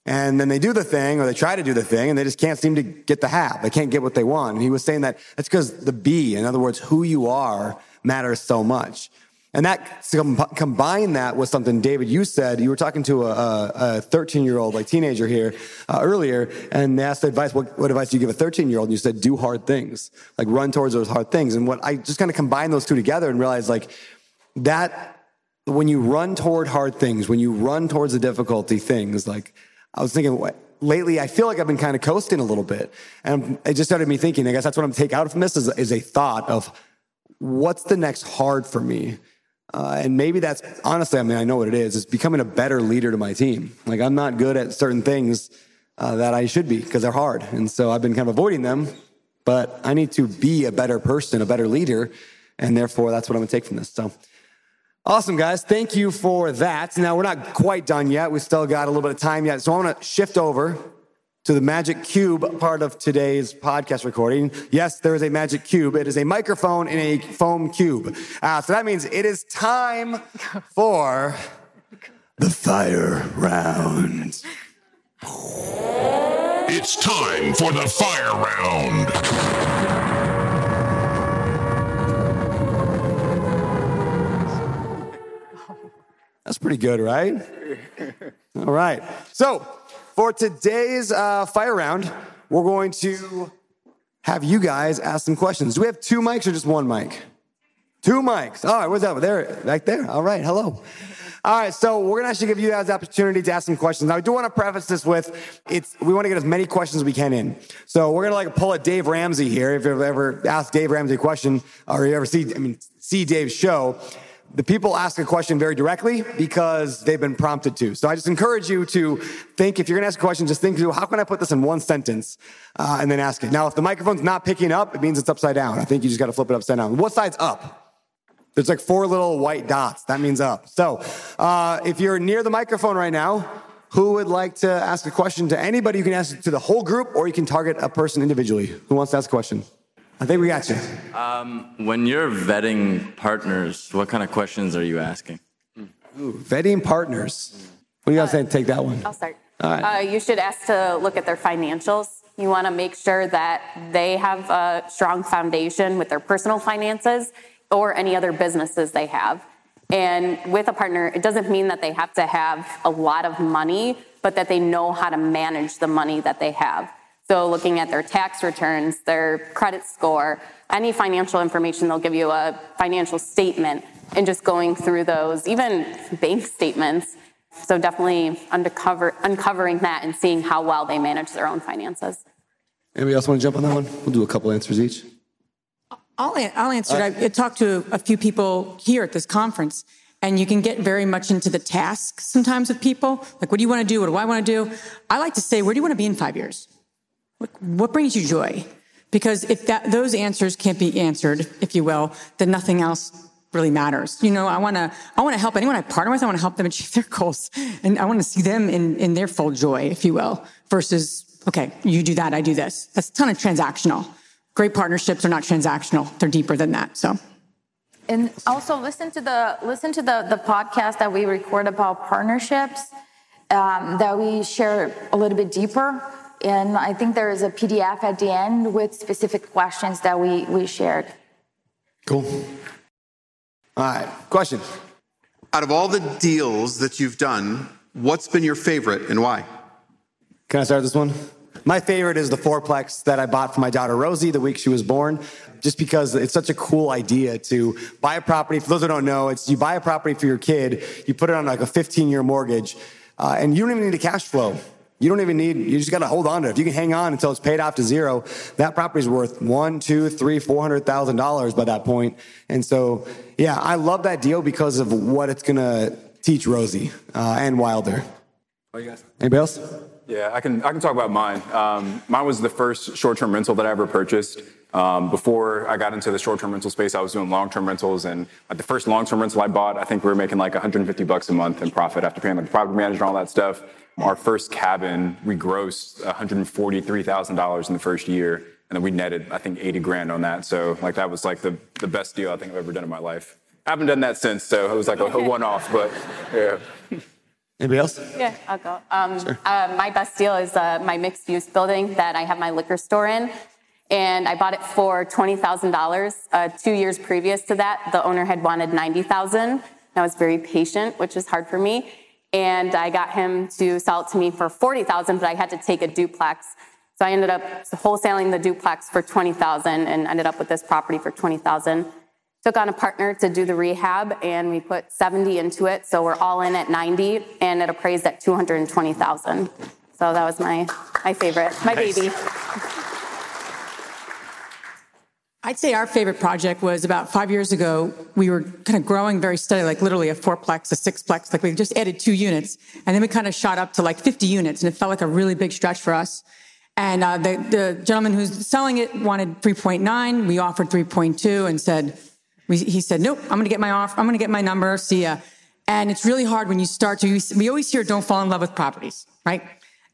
And then they do the thing or they try to do the thing and they just can't seem to get the have. They can't get what they want. And he was saying that that's because the be, in other words, who you are matters so much. And that combine that with something, David, you said you were talking to a 13 year old, like teenager here uh, earlier, and they asked advice. What, what advice do you give a 13 year old? And you said, do hard things, like run towards those hard things. And what I just kind of combined those two together and realized like that when you run toward hard things, when you run towards the difficulty things, like I was thinking, what, lately I feel like I've been kind of coasting a little bit. And it just started me thinking, I guess that's what I'm take out from this is, is a thought of what's the next hard for me? Uh, and maybe that's honestly, I mean, I know what it is. It's becoming a better leader to my team. Like I'm not good at certain things uh, that I should be because they're hard. And so I've been kind of avoiding them, but I need to be a better person, a better leader. And therefore, that's what I'm going to take from this. So awesome, guys. Thank you for that. Now, we're not quite done yet. We still got a little bit of time yet. So I want to shift over to the Magic Cube part of today's podcast recording. Yes, there is a Magic Cube. It is a microphone in a foam cube. Uh, so that means it is time for the fire round. It's time for the fire round. That's pretty good, right? All right. So, for today's uh, fire round, we're going to have you guys ask some questions. Do we have two mics or just one mic? Two mics. All right, what's that? There, right there. All right, hello. All right, so we're gonna actually give you guys the opportunity to ask some questions. Now, I do want to preface this with it's we want to get as many questions as we can in. So we're gonna like pull a Dave Ramsey here. If you've ever asked Dave Ramsey a question or you ever see, I mean, see Dave's show, the people ask a question very directly because they've been prompted to. So I just encourage you to think, if you're going to ask a question, just think through, how can I put this in one sentence? Uh, and then ask it. Now, if the microphone's not picking up, it means it's upside down. I think you just got to flip it upside down. What side's up? There's like four little white dots. That means up. So uh, if you're near the microphone right now, who would like to ask a question to anybody? You can ask it to the whole group or you can target a person individually. Who wants to ask a question? I think we got you. Um, when you're vetting partners, what kind of questions are you asking? Ooh, vetting partners. What do you guys say? Take that one. I'll start. All right. Uh, you should ask to look at their financials. You want to make sure that they have a strong foundation with their personal finances or any other businesses they have. And with a partner, it doesn't mean that they have to have a lot of money, but that they know how to manage the money that they have. So, looking at their tax returns, their credit score, any financial information, they'll give you a financial statement and just going through those, even bank statements. So, definitely uncover, uncovering that and seeing how well they manage their own finances. Anybody else want to jump on that one? We'll do a couple answers each. I'll, I'll answer it. I talked to a few people here at this conference, and you can get very much into the task sometimes with people. Like, what do you want to do? What do I want to do? I like to say, where do you want to be in five years? What brings you joy? Because if that, those answers can't be answered, if you will, then nothing else really matters. You know, I want to, I want to help anyone I partner with. I want to help them achieve their goals, and I want to see them in in their full joy, if you will. Versus, okay, you do that, I do this. That's a ton of transactional. great partnerships are not transactional; they're deeper than that. So. And also listen to the listen to the the podcast that we record about partnerships um, that we share a little bit deeper. And I think there is a PDF at the end with specific questions that we we shared. Cool. All right. Question. Out of all the deals that you've done, what's been your favorite and why? Can I start this one? My favorite is the fourplex that I bought for my daughter Rosie the week she was born, just because it's such a cool idea to buy a property. For those who don't know, it's you buy a property for your kid, you put it on like a 15 year mortgage, uh, and you don't even need a cash flow. You don't even need, you just got to hold on to it. If you can hang on until it's paid off to zero, that property's worth one, two, three, four hundred thousand dollars by that point. And so, yeah, I love that deal because of what it's going to teach Rosie uh, and Wilder. Oh, you guys? Anybody else? Yeah, I can, I can talk about mine. Um, mine was the first short term rental that I ever purchased. Um, before I got into the short term rental space, I was doing long term rentals. And like the first long term rental I bought, I think we were making like 150 bucks a month in profit after paying like the property manager and all that stuff. Our first cabin, we grossed $143,000 in the first year. And then we netted, I think, 80 grand on that. So like that was like the, the best deal I think I've ever done in my life. I haven't done that since, so it was like a, a one off, but yeah. Anybody else? Yeah, I'll go. Um, uh, my best deal is uh, my mixed use building that I have my liquor store in. And I bought it for $20,000. Uh, two years previous to that, the owner had wanted $90,000. I was very patient, which is hard for me. And I got him to sell it to me for 40,000, but I had to take a duplex. So I ended up wholesaling the duplex for 20,000 and ended up with this property for 20,000 took on a partner to do the rehab and we put 70 into it so we're all in at 90 and it appraised at 220000 so that was my my favorite my nice. baby I'd say our favorite project was about five years ago. We were kind of growing very steadily, like literally a fourplex, a sixplex. Like we just added two units, and then we kind of shot up to like 50 units, and it felt like a really big stretch for us. And uh, the, the gentleman who's selling it wanted 3.9. We offered 3.2 and said, we, he said, nope, I'm going to get my offer. I'm going to get my number. See ya. And it's really hard when you start to, we always hear don't fall in love with properties, right?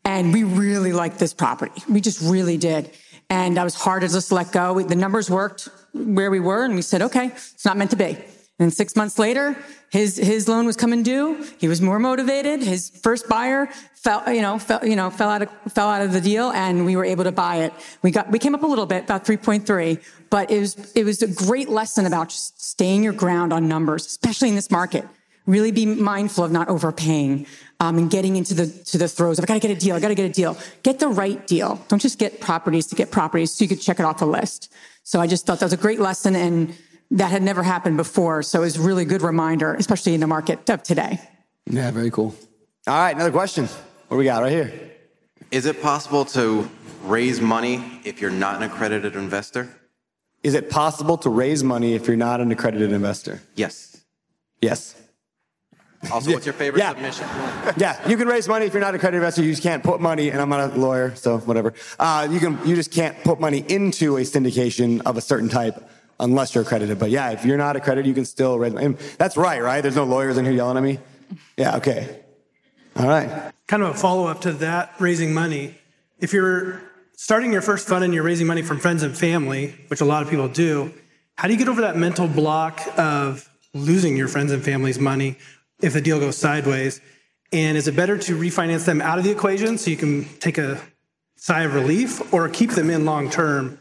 And we really liked this property. We just really did. And I was hard to just let go. The numbers worked where we were. And we said, okay, it's not meant to be. And six months later, his his loan was coming due. He was more motivated. His first buyer fell, you know, fell, you know, fell out of fell out of the deal, and we were able to buy it. We got we came up a little bit, about three point three, but it was it was a great lesson about just staying your ground on numbers, especially in this market. Really be mindful of not overpaying um, and getting into the to the throes of I got to get a deal. I got to get a deal. Get the right deal. Don't just get properties to get properties so you could check it off the list. So I just thought that was a great lesson and that had never happened before. So it was a really good reminder, especially in the market of today. Yeah, very cool. All right, another question. What do we got right here? Is it possible to raise money if you're not an accredited investor? Is it possible to raise money if you're not an accredited investor? Yes. Yes. Also, what's your favorite yeah. submission? yeah, you can raise money if you're not a accredited investor. You just can't put money, and I'm not a lawyer, so whatever. Uh, you can, you just can't put money into a syndication of a certain type unless you're accredited. But yeah, if you're not accredited, you can still raise. And that's right, right? There's no lawyers in here yelling at me. Yeah, okay. All right. Kind of a follow up to that, raising money. If you're starting your first fund and you're raising money from friends and family, which a lot of people do, how do you get over that mental block of losing your friends and family's money if the deal goes sideways? And is it better to refinance them out of the equation so you can take a sigh of relief or keep them in long term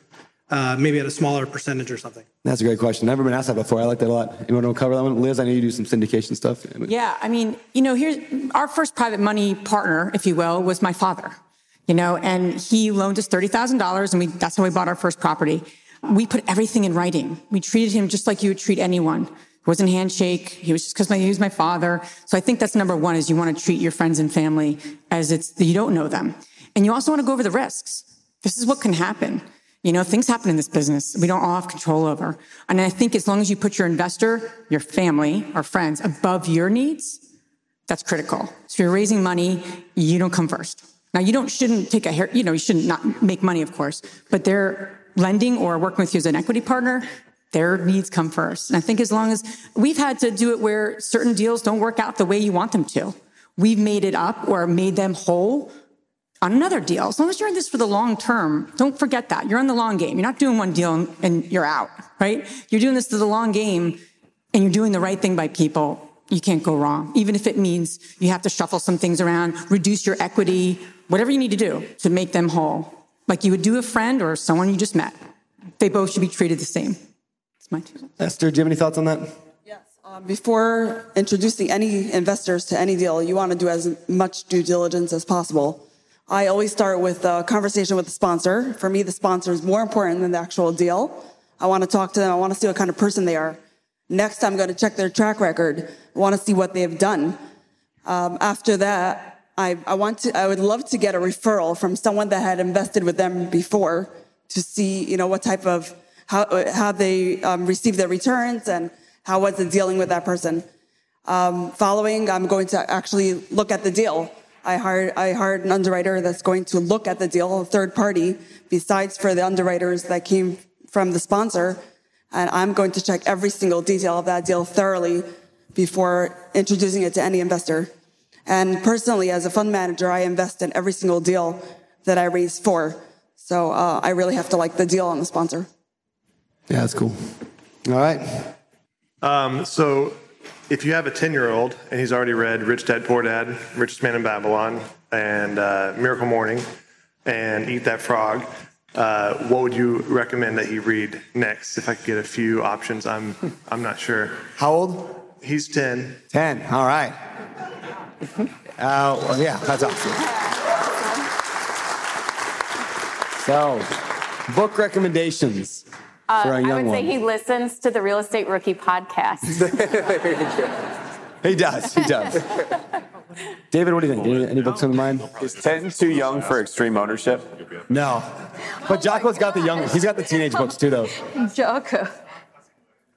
uh, maybe at a smaller percentage or something? That's a great question. Never been asked that before. I like that a lot. You want to cover that one, Liz? I know you do some syndication stuff. Yeah, I mean, you know, here's our first private money partner, if you will, was my father. You know, and he loaned us thirty thousand dollars, and we that's how we bought our first property. We put everything in writing. We treated him just like you would treat anyone. Wasn't handshake. He was just because he was my father. So I think that's number one: is you want to treat your friends and family as it's you don't know them, and you also want to go over the risks. This is what can happen. You know, things happen in this business we don't all have control over. And I think as long as you put your investor, your family, or friends above your needs, that's critical. So you're raising money, you don't come first. Now you don't shouldn't take a hair, you know, you shouldn't not make money, of course, but they're lending or working with you as an equity partner, their needs come first. And I think as long as we've had to do it where certain deals don't work out the way you want them to, we've made it up or made them whole on another deal. As long as you're in this for the long term, don't forget that. You're in the long game. You're not doing one deal and, you're out, right? You're doing this to the long game and you're doing the right thing by people. You can't go wrong, even if it means you have to shuffle some things around, reduce your equity, whatever you need to do to make them whole, like you would do a friend or someone you just met. They both should be treated the same. It's my two. Esther, do you have any thoughts on that? Um, Before introducing any investors to any deal, you want to do as much due diligence as possible. I always start with a conversation with the sponsor. For me, the sponsor is more important than the actual deal. I want to talk to them. I want to see what kind of person they are. Next, I'm going to check their track record. I want to see what they've done. Um, after that, I, I want to. I would love to get a referral from someone that had invested with them before to see, you know, what type of how how they um, received their returns and how was it dealing with that person. Um, following, I'm going to actually look at the deal. I hired I hired an underwriter that's going to look at the deal, a third party, besides for the underwriters that came from the sponsor, and I'm going to check every single detail of that deal thoroughly before introducing it to any investor. And personally, as a fund manager, I invest in every single deal that I raise for. So uh, I really have to like the deal and the sponsor. Yeah, that's cool. All right. Um, so, if you have a 10 year old and he's already read Rich Dad Poor Dad, Richest Man in Babylon, and uh, Miracle Morning, and Eat That Frog, uh, what would you recommend that he read next? If I could get a few options, I'm I'm not sure. How old? He's 10. 10. All right. Uh, well, yeah, that's awesome. So, book recommendations for Uh, a I young would say one. he listens to the Real Estate Rookie podcast. He does. He does. David, what do you think? Any, any books on the mind? Is 10 too young for extreme ownership? No. But Jocko's got the young. He's got the teenage books too, though. Jocko.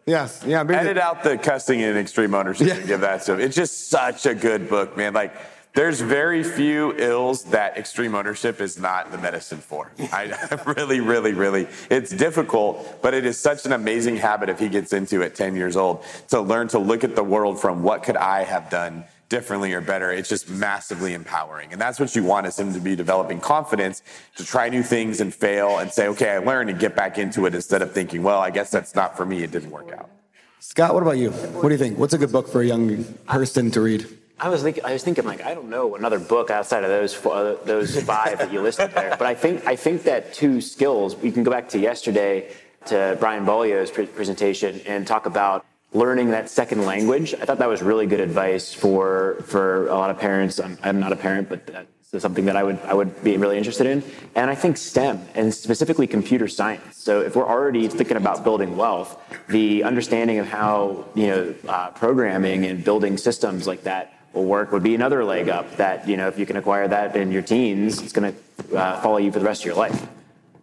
Yes. Yeah. Maybe Edit out the cussing and extreme ownership and give that to him. It's just such a good book, man. Like, there's very few ills that extreme ownership is not the medicine for. I really, really, really, it's difficult, but it is such an amazing habit if he gets into it 10 years old to learn to look at the world from what could I have done differently or better. It's just massively empowering. And that's what you want is him to be developing confidence to try new things and fail and say, okay, I learned and get back into it instead of thinking, well, I guess that's not for me. It didn't work out. Scott, what about you? What do you think? What's a good book for a young person to read? I was thinking, I was thinking, like, I don't know another book outside of those four, those five that you listed there. But I think I think that two skills. We can go back to yesterday to Brian Bolio's pre- presentation and talk about learning that second language. I thought that was really good advice for for a lot of parents. I'm, I'm not a parent, but that's something that I would I would be really interested in. And I think STEM and specifically computer science. So if we're already thinking about building wealth, the understanding of how you know uh, programming and building systems like that will work would be another leg up. That you know if you can acquire that in your teens, it's going to uh, follow you for the rest of your life.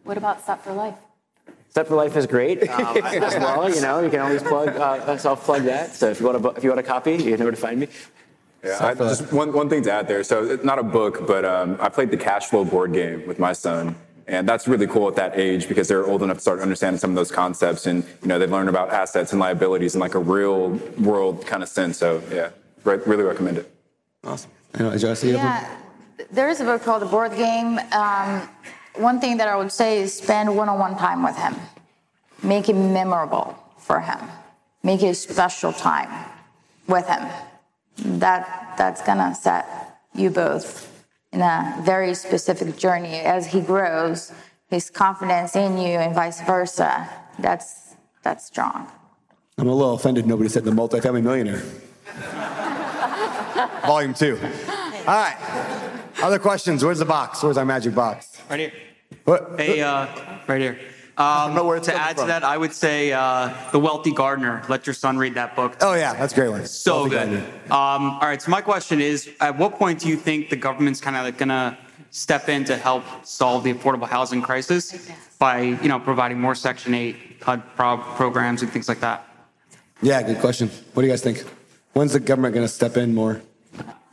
What about Set for Life? Set for Life is great um, as well. You know, you can always plug uh, self plug that. So if you want to if you want a copy, you know where to find me. Yeah, I, just one, one thing to add there. So it's not a book, but um, I played the cash flow board game with my son. And that's really cool at that age because they're old enough to start understanding some of those concepts and, you know, they've learned about assets and liabilities in like a real world kind of sense. So yeah, re- really recommend it. Awesome. Uh, Jesse, you have Yeah, there is a book called The Board Game. Um, one thing that I would say is spend one-on-one time with him. Make it memorable for him. Make it a special time with him. That that's gonna set you both in a very specific journey as he grows. His confidence in you and vice versa. That's that's strong. I'm a little offended nobody said the multifamily millionaire. Volume two. All right. Other questions? Where's the box? Where's our magic box? Right here. What? Hey, uh, right here. Um, to add to that, I would say uh, The Wealthy Gardener. Let your son read that book. Oh, yeah, that's a great one. So Wealthy good. Um, all right, so my question is at what point do you think the government's kind of like going to step in to help solve the affordable housing crisis by, you know, providing more Section 8 HUD pro- programs and things like that? Yeah, good question. What do you guys think? When's the government going to step in more?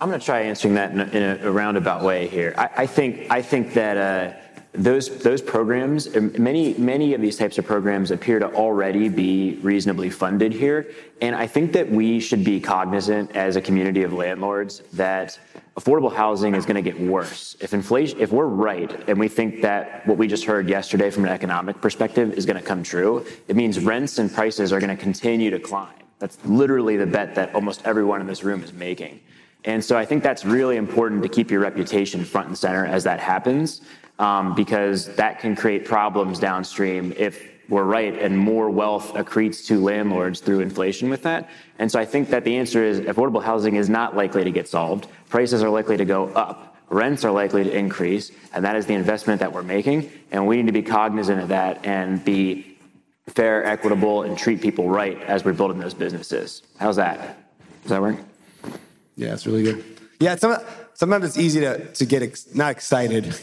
I'm going to try answering that in a, in a roundabout way here. I, I think I think that uh, those those programs, many many of these types of programs appear to already be reasonably funded here, and I think that we should be cognizant as a community of landlords that affordable housing is going to get worse if inflation if we're right and we think that what we just heard yesterday from an economic perspective is going to come true it means rents and prices are going to continue to climb that's literally the bet that almost everyone in this room is making and so I think that's really important to keep your reputation front and center as that happens, um, because that can create problems downstream if we're right and more wealth accretes to landlords through inflation with that. And so I think that the answer is affordable housing is not likely to get solved. Prices are likely to go up. Rents are likely to increase. And that is the investment that we're making. And we need to be cognizant of that and be fair, equitable, and treat people right as we're building those businesses. How's that? Does that work? Yeah, it's really good. Yeah, some, sometimes it's easy to, to get ex, not excited,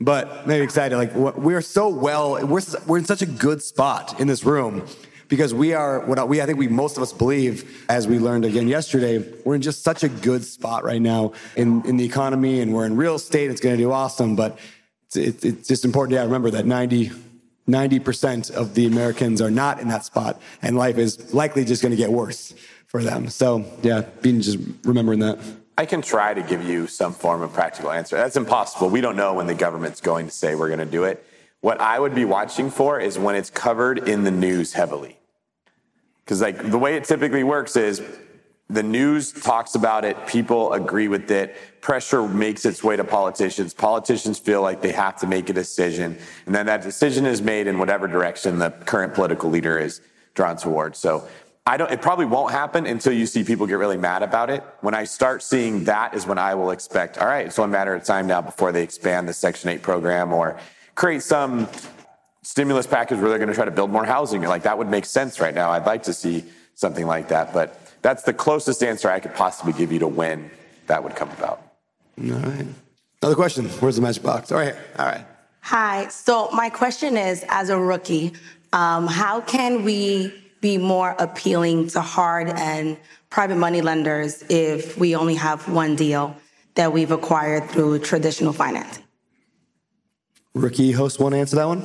but maybe excited. Like we're so well, we're, we're in such a good spot in this room because we are what we I think we most of us believe, as we learned again yesterday, we're in just such a good spot right now in in the economy, and we're in real estate. It's going to do awesome, but it's, it, it's just important to remember that 90 90% of the Americans are not in that spot, and life is likely just going to get worse for them. So yeah, being just remembering that. I can try to give you some form of practical answer. That's impossible. We don't know when the government's going to say we're going to do it. What I would be watching for is when it's covered in the news heavily. Because like the way it typically works is the news talks about it, people agree with it, pressure makes its way to politicians. Politicians feel like they have to make a decision, and then that decision is made in whatever direction the current political leader is drawn towards. So I don't, it probably won't happen until you see people get really mad about it. When I start seeing that is when I will expect, all right, it's only a matter of time now before they expand the Section 8 program or create some stimulus package where they're going to try to build more housing. Like that would make sense right now. I'd like to see something like that, but that's the closest answer I could possibly give you to when that would come about. All right. Another question. Where's the magic box? All right. All right. Hi. So my question is, as a rookie, um, how can we be more appealing to hard and private money lenders if we only have one deal that we've acquired through traditional financing? Rookie host want to answer that one?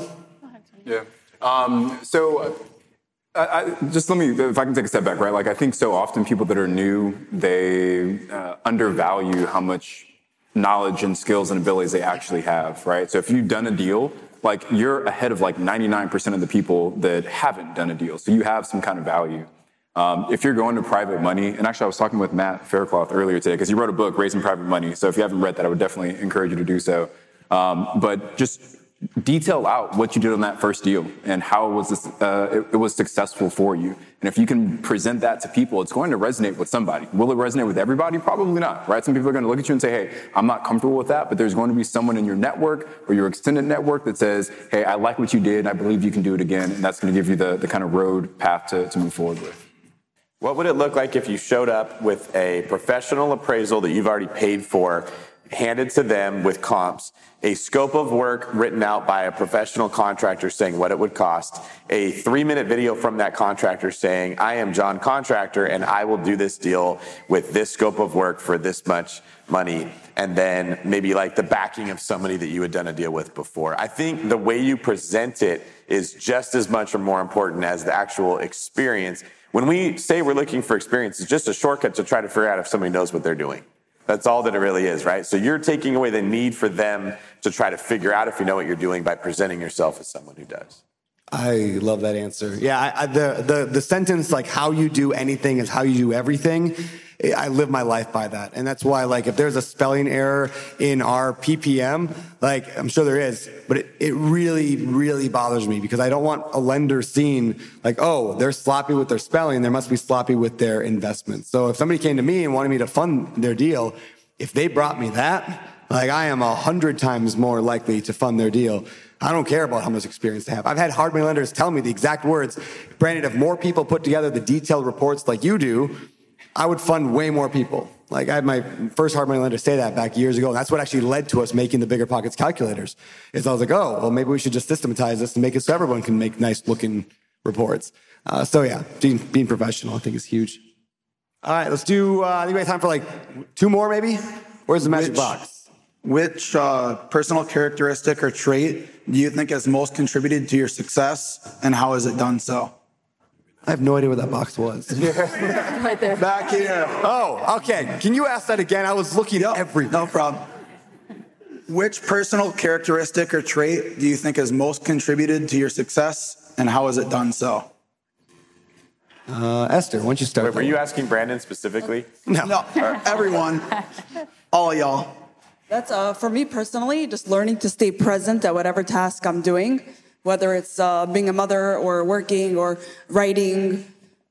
Yeah. Um, so I, just let me, if I can take a step back, right? Like I think so often people that are new, they uh, undervalue how much knowledge and skills and abilities they actually have, right? So if you've done a deal like you're ahead of like 99% of the people that haven't done a deal. So you have some kind of value. Um, if you're going to private money, and actually I was talking with Matt Faircloth earlier today because he wrote a book, Raising Private Money. So if you haven't read that, I would definitely encourage you to do so. Um, but just detail out what you did on that first deal and how it was, this, uh, it, it, was successful for you. And if you can present that to people, it's going to resonate with somebody. Will it resonate with everybody? Probably not, right? Some people are going to look at you and say, hey, I'm not comfortable with that, but there's going to be someone in your network or your extended network that says, hey, I like what you did and I believe you can do it again. And that's going to give you the, the kind of road path to, to move forward with. What would it look like if you showed up with a professional appraisal that you've already paid for handed to them with comps, a scope of work written out by a professional contractor saying what it would cost, a three minute video from that contractor saying, I am John Contractor and I will do this deal with this scope of work for this much money. And then maybe like the backing of somebody that you had done a deal with before. I think the way you present it is just as much or more important as the actual experience. When we say we're looking for experience, it's just a shortcut to try to figure out if somebody knows what they're doing. That's all that it really is, right? So you're taking away the need for them to try to figure out if you know what you're doing by presenting yourself as someone who does. I love that answer. Yeah, I, I, the, the the sentence like "how you do anything is how you do everything." I live my life by that, and that's why like if there's a spelling error in our PPM, like I'm sure there is, but it, it really really bothers me because I don't want a lender seeing like oh they're sloppy with their spelling, they must be sloppy with their investment. So if somebody came to me and wanted me to fund their deal, if they brought me that, like I am a hundred times more likely to fund their deal I don't care about how much experience they have. I've had hard money lenders tell me the exact words. Brandon, if more people put together the detailed reports like you do, I would fund way more people. Like I had my first hard money lender say that back years ago. And that's what actually led to us making the bigger pockets calculators. Is I was like, oh, well, maybe we should just systematize this and make it so everyone can make nice looking reports. Uh, so yeah, being, being, professional, I think is huge. All right, let's do. Uh, I think we have time for like two more, maybe. Where's the magic which, box? Which uh, personal characteristic or trait do you think has most contributed to your success, and how has it done so? I have no idea what that box was. right there. Back here. Oh, okay. Can you ask that again? I was looking at every. No problem. Which personal characteristic or trait do you think has most contributed to your success, and how has it done so? Uh, Esther, why don't you start? Wait, were you asking Brandon specifically? No, no everyone, all y'all. That's uh, for me personally, just learning to stay present at whatever task I'm doing, whether it's uh, being a mother or working or writing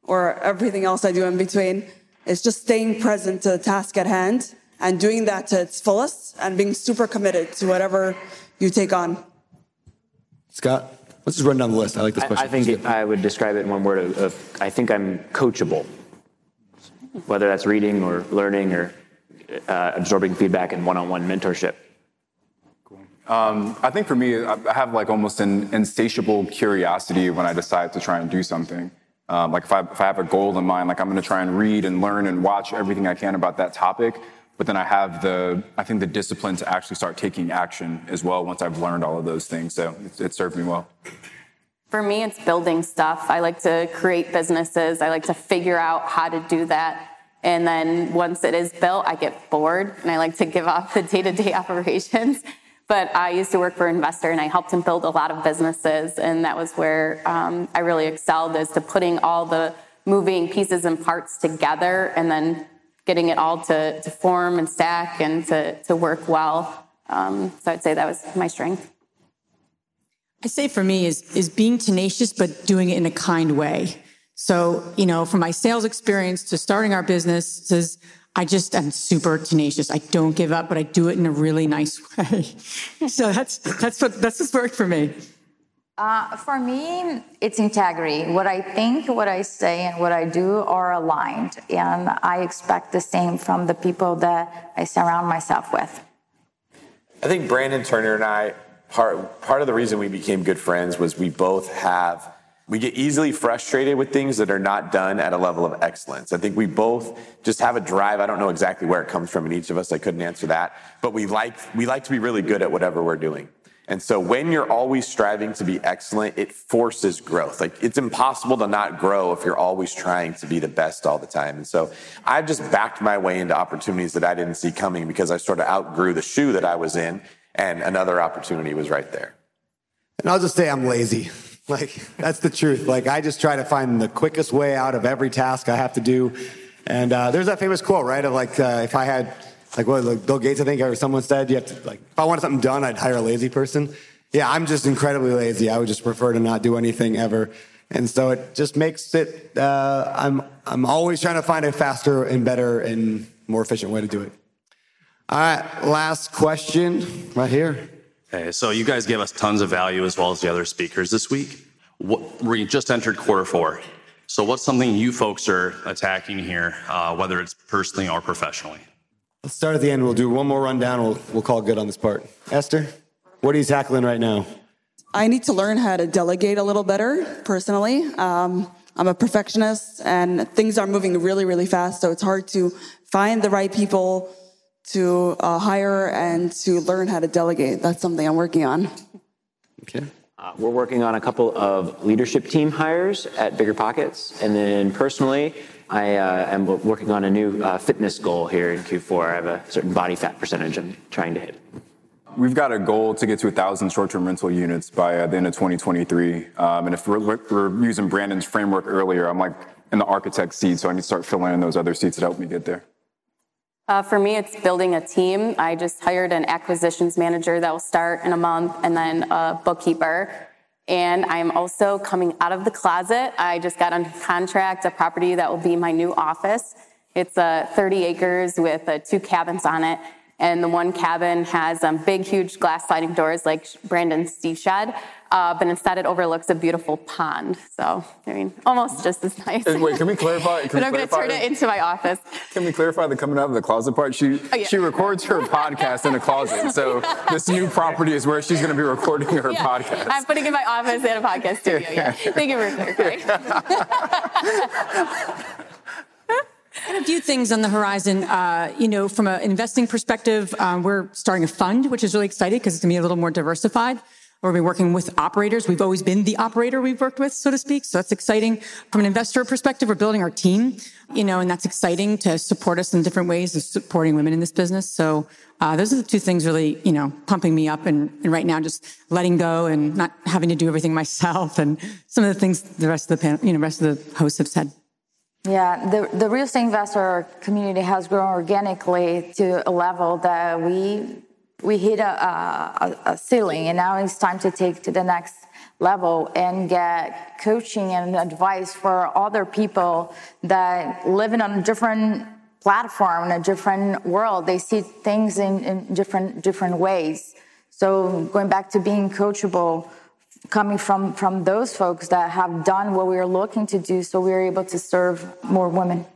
or everything else I do in between. It's just staying present to the task at hand and doing that to its fullest and being super committed to whatever you take on. Scott, let's just run down the list. I like this I, question. I think it, I would describe it in one word of, of I think I'm coachable, whether that's reading or learning or uh, absorbing feedback and one-on-one mentorship. Um, I think for me, I have like almost an insatiable curiosity when I decide to try and do something. Um, like if I, if I have a goal in mind, like I'm going to try and read and learn and watch everything I can about that topic. But then I have the, I think the discipline to actually start taking action as well once I've learned all of those things. So it, it served me well. For me, it's building stuff. I like to create businesses. I like to figure out how to do that. And then once it is built, I get bored and I like to give off the day to day operations. But I used to work for an investor and I helped him build a lot of businesses. And that was where um, I really excelled as to putting all the moving pieces and parts together and then getting it all to, to form and stack and to, to work well. Um, so I'd say that was my strength. I say for me is is being tenacious but doing it in a kind way. So, you know, from my sales experience to starting our businesses, I just am super tenacious. I don't give up, but I do it in a really nice way. so that's that's what that's what's worked for me. Uh, for me, it's integrity. What I think, what I say, and what I do are aligned. And I expect the same from the people that I surround myself with. I think Brandon Turner and I, part part of the reason we became good friends was we both have we get easily frustrated with things that are not done at a level of excellence. I think we both just have a drive. I don't know exactly where it comes from in each of us. I couldn't answer that, but we like we like to be really good at whatever we're doing. And so when you're always striving to be excellent, it forces growth. Like it's impossible to not grow if you're always trying to be the best all the time. And so I've just backed my way into opportunities that I didn't see coming because I sort of outgrew the shoe that I was in and another opportunity was right there. And I'll just say I'm lazy. Like, that's the truth. Like, I just try to find the quickest way out of every task I have to do. And uh, there's that famous quote, right? Of like, uh, if I had, like, what, like Bill Gates, I think, or someone said, you have to, like, if I wanted something done, I'd hire a lazy person. Yeah, I'm just incredibly lazy. I would just prefer to not do anything ever. And so it just makes it, uh, I'm, I'm always trying to find a faster and better and more efficient way to do it. All right, last question right here. Okay, so you guys gave us tons of value as well as the other speakers this week. What, we just entered quarter four. So what's something you folks are attacking here, uh, whether it's personally or professionally? Let's start at the end. We'll do one more rundown. We'll, we'll call good on this part. Esther, what are you tackling right now? I need to learn how to delegate a little better personally. Um, I'm a perfectionist and things are moving really, really fast. So it's hard to find the right people to uh, hire and to learn how to delegate. That's something I'm working on. Okay. Uh, we're working on a couple of leadership team hires at Bigger Pockets. And then personally, I uh, am working on a new uh, fitness goal here in Q4. I have a certain body fat percentage I'm trying to hit. We've got a goal to get to 1,000 short-term rental units by uh, the end of 2023. Um, and if we're, we're using Brandon's framework earlier, I'm like in the architect seat, so I need to start filling in those other seats that help me get there. Uh, for me, it's building a team. I just hired an acquisitions manager that will start in a month and then a bookkeeper. And I'm also coming out of the closet. I just got under contract a property that will be my new office. It's uh, 30 acres with uh, two cabins on it. And the one cabin has um, big, huge glass sliding doors like Brandon's Steve shed. Uh, but instead, it overlooks a beautiful pond. So, I mean, almost just as nice. And wait, can we clarify? Can but we I'm going to turn it into my office. Can we clarify the coming out of the closet part? She Oh, yeah. she records her podcast in a closet. So this new property is where she's going to be recording her Yeah. podcast. I'm putting in my office and a podcast studio. Yeah. Thank you for clarifying. A few things on the horizon. Uh, you know, from an investing perspective, um, we're starting a fund, which is really exciting because it's going to be a little more diversified. We'll be working with operators. We've always been the operator we've worked with, so to speak. So that's exciting. From an investor perspective, we're building our team, you know, and that's exciting to support us in different ways of supporting women in this business. So uh, those are the two things really, you know, pumping me up. And, and right now, just letting go and not having to do everything myself and some of the things the rest of the panel, you know, rest of the hosts have said. Yeah, the, the real estate investor community has grown organically to a level that we we hit a, a, a, ceiling and now it's time to take to the next level and get coaching and advice for other people that living on a different platform in a different world. They see things in, in different different ways. So going back to being coachable coming from from those folks that have done what we are looking to do so we're able to serve more women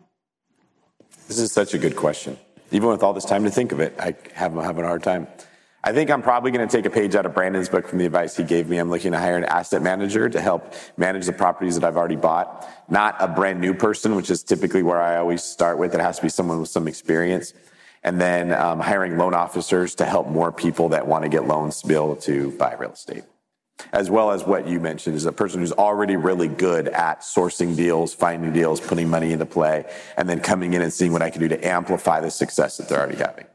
this is such a good question even with all this time to think of it, I have I'm having a hard time. I think I'm probably going to take a page out of Brandon's book from the advice he gave me. I'm looking to hire an asset manager to help manage the properties that I've already bought, not a brand new person, which is typically where I always start with. It has to be someone with some experience. And then um, hiring loan officers to help more people that want to get loans to be able to buy real estate as well as what you mentioned is a person who's already really good at sourcing deals, finding deals, putting money into play, and then coming in and seeing what I can do to amplify the success that they're already having.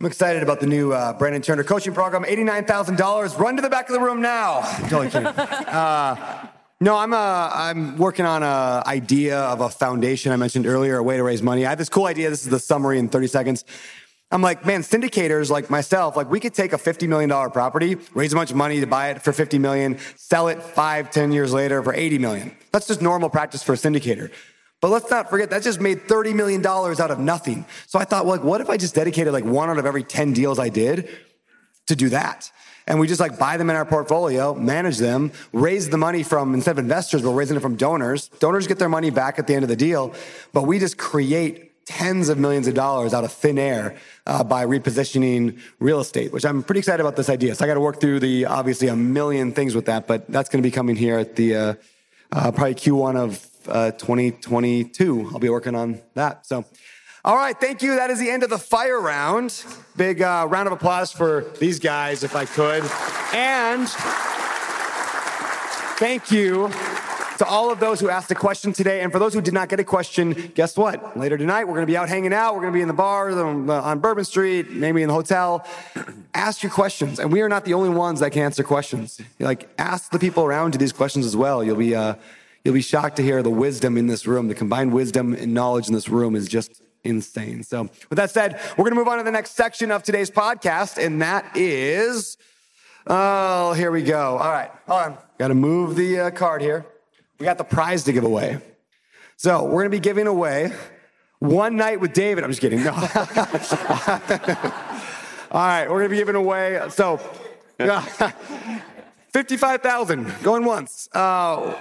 I'm excited about the new uh, Brandon Turner coaching program. $89,000. Run to the back of the room now. totally kidding. Uh, no, I'm uh, I'm working on a idea of a foundation I mentioned earlier, a way to raise money. I have this cool idea. This is the summary in 30 seconds. I'm like, man, syndicators like myself, like we could take a $50 million property, raise a bunch of money to buy it for 50 million, sell it five, 10 years later for 80 million. That's just normal practice for a syndicator. But let's not forget that just made $30 million out of nothing. So I thought, like, what if I just dedicated like one out of every 10 deals I did to do that? And we just like buy them in our portfolio, manage them, raise the money from, instead of investors, we're raising it from donors. Donors get their money back at the end of the deal, but we just create tens of millions of dollars out of thin air uh, by repositioning real estate, which I'm pretty excited about this idea. So I got to work through the obviously a million things with that, but that's going to be coming here at the uh, uh, probably Q1 of 2022. Uh, I'll be working on that. So. All right, thank you. That is the end of the fire round. Big uh, round of applause for these guys, if I could. And thank you to all of those who asked a question today. And for those who did not get a question, guess what? Later tonight, we're going to be out hanging out. We're going to be in the bar on, Bourbon Street, maybe in the hotel. ask your questions. And we are not the only ones that can answer questions. Like, ask the people around you these questions as well. You'll be, uh, you'll be shocked to hear the wisdom in this room. The combined wisdom and knowledge in this room is just insane. So, with that said, we're going to move on to the next section of today's podcast, and that is. Oh, here we go. All right, hold on. Got to move the uh, card here we got the prize to give away. So we're going to be giving away one night with David. I'm just kidding. No. All right, we're going to be giving away. So 55,000 going once. Uh,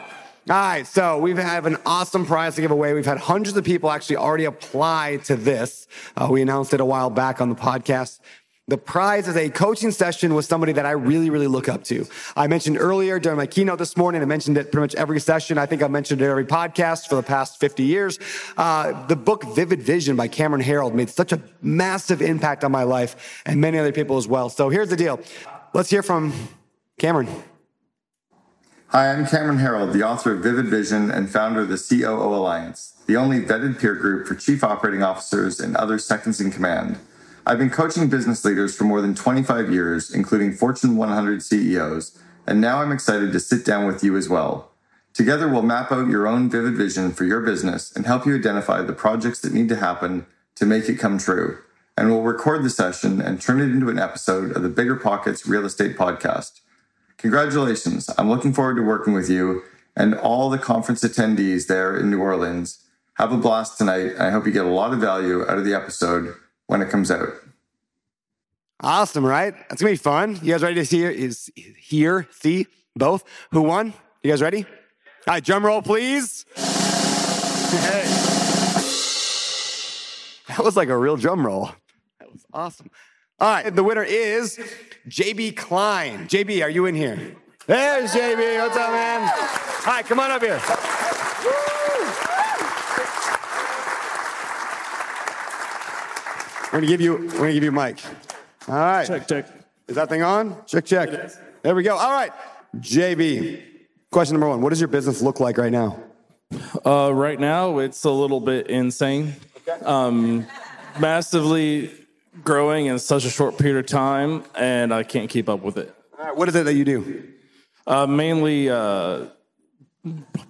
all right, so we have an awesome prize to give away. We've had hundreds of people actually already apply to this. Uh, we announced it a while back on the podcast. The prize is a coaching session with somebody that I really, really look up to. I mentioned earlier during my keynote this morning, I mentioned it pretty much every session. I think I've mentioned it every podcast for the past 50 years. Uh, the book Vivid Vision by Cameron Herold made such a massive impact on my life and many other people as well. So here's the deal. Let's hear from Cameron. Hi, I'm Cameron Herold, the author of Vivid Vision and founder of the COO Alliance, the only vetted peer group for chief operating officers and other seconds in command. I've been coaching business leaders for more than 25 years, including Fortune 100 CEOs, and now I'm excited to sit down with you as well. Together, we'll map out your own vivid vision for your business and help you identify the projects that need to happen to make it come true. And we'll record the session and turn it into an episode of the Bigger Pockets Real Estate Podcast. Congratulations. I'm looking forward to working with you and all the conference attendees there in New Orleans. Have a blast tonight. I hope you get a lot of value out of the episode when it comes out. Awesome, right? That's gonna be fun. You guys ready to see is here, see both? Who won? You guys ready? All right, drum roll, please. Hey. That was like a real drum roll. That was awesome. All right, the winner is JB Klein. JB, are you in here? There's JB. What's up, man? All right, come on up here. We're gonna give you. We're gonna give you a mic. All right. Check check. Is that thing on? Check check. There we go. All right. JB. Question number one. What does your business look like right now? Uh, right now, it's a little bit insane. Um, massively growing in such a short period of time, and I can't keep up with it. All right. What is it that you do? Uh, mainly uh,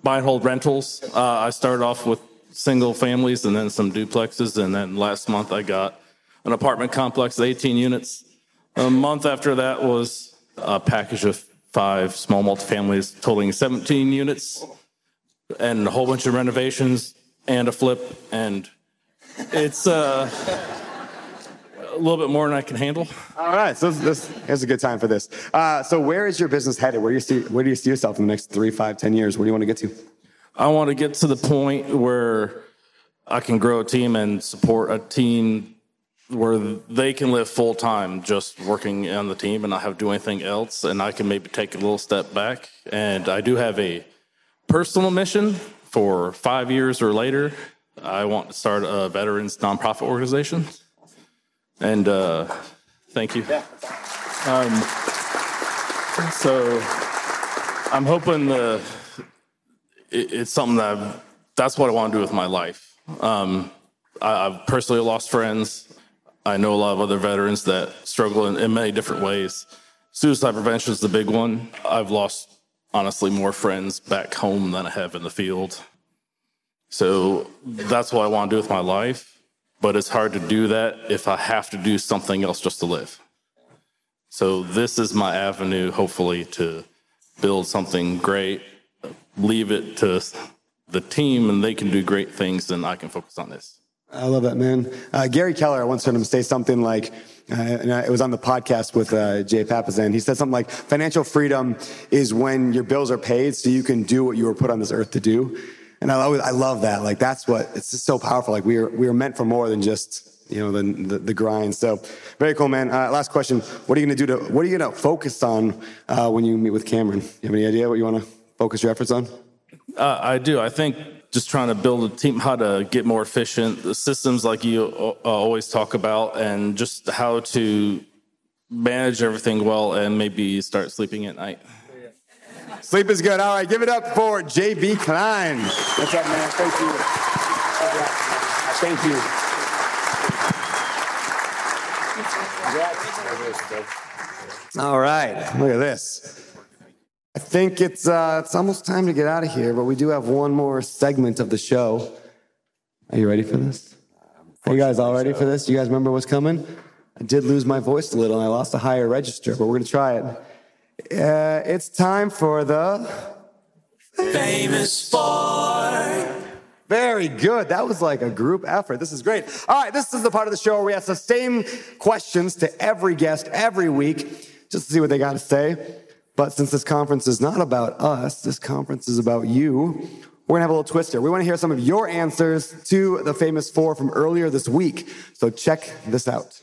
buy and hold rentals. Uh, I started off with single families and then some duplexes, and then last month I got an apartment complex, 18 units. A month after that was a package of five small multifamilies totaling 17 units and a whole bunch of renovations and a flip and it's uh, a little bit more than I can handle. All right. So this, this here's a good time for this. Uh, so where is your business headed? Where do you see where do you see yourself in the next three, five, ten years? Where do you want to get to? I want to get to the point where I can grow a team and support a team where they can live full time just working on the team and not have to do anything else. And I can maybe take a little step back. And I do have a personal mission for five years or later. I want to start a veterans nonprofit organization. And uh, thank you. Um, so I'm hoping the, it, it's something that I've, that's what I want to do with my life. Um, I, I've personally lost friends. I know a lot of other veterans that struggle in, in many different ways. Suicide prevention is the big one. I've lost, honestly, more friends back home than I have in the field. So that's what I want to do with my life. But it's hard to do that if I have to do something else just to live. So this is my avenue, hopefully, to build something great, leave it to the team, and they can do great things, and I can focus on this. I love that, man. Uh, Gary Keller, I once heard him say something like, uh, and it was on the podcast with uh, Jay Papasan. He said something like, financial freedom is when your bills are paid so you can do what you were put on this earth to do. And I, always, I love that. Like, that's what, it's just so powerful. Like, we are, we are meant for more than just, you know, the, the, the grind. So, very cool, man. Uh, last question. What are you going to do to, what are you going to focus on uh, when you meet with Cameron? You have any idea what you want to focus your efforts on? Uh, I do. I think just trying to build a team, how to get more efficient, the systems like you uh, always talk about, and just how to manage everything well and maybe start sleeping at night. Sleep is good. All right, give it up for JB Klein. What's up, man? Thank you. Thank you. All right, look at this. I think it's uh, it's almost time to get out of here, but we do have one more segment of the show. Are you ready for this? Are you guys all ready for this? You guys remember what's coming? I did lose my voice a little, and I lost a higher register, but we're gonna try it. Uh, it's time for the Famous Four. Very good. That was like a group effort. This is great. All right, this is the part of the show where we ask the same questions to every guest every week just to see what they got to say. But since this conference is not about us, this conference is about you. We're gonna have a little twist here. We wanna hear some of your answers to the famous four from earlier this week. So check this out.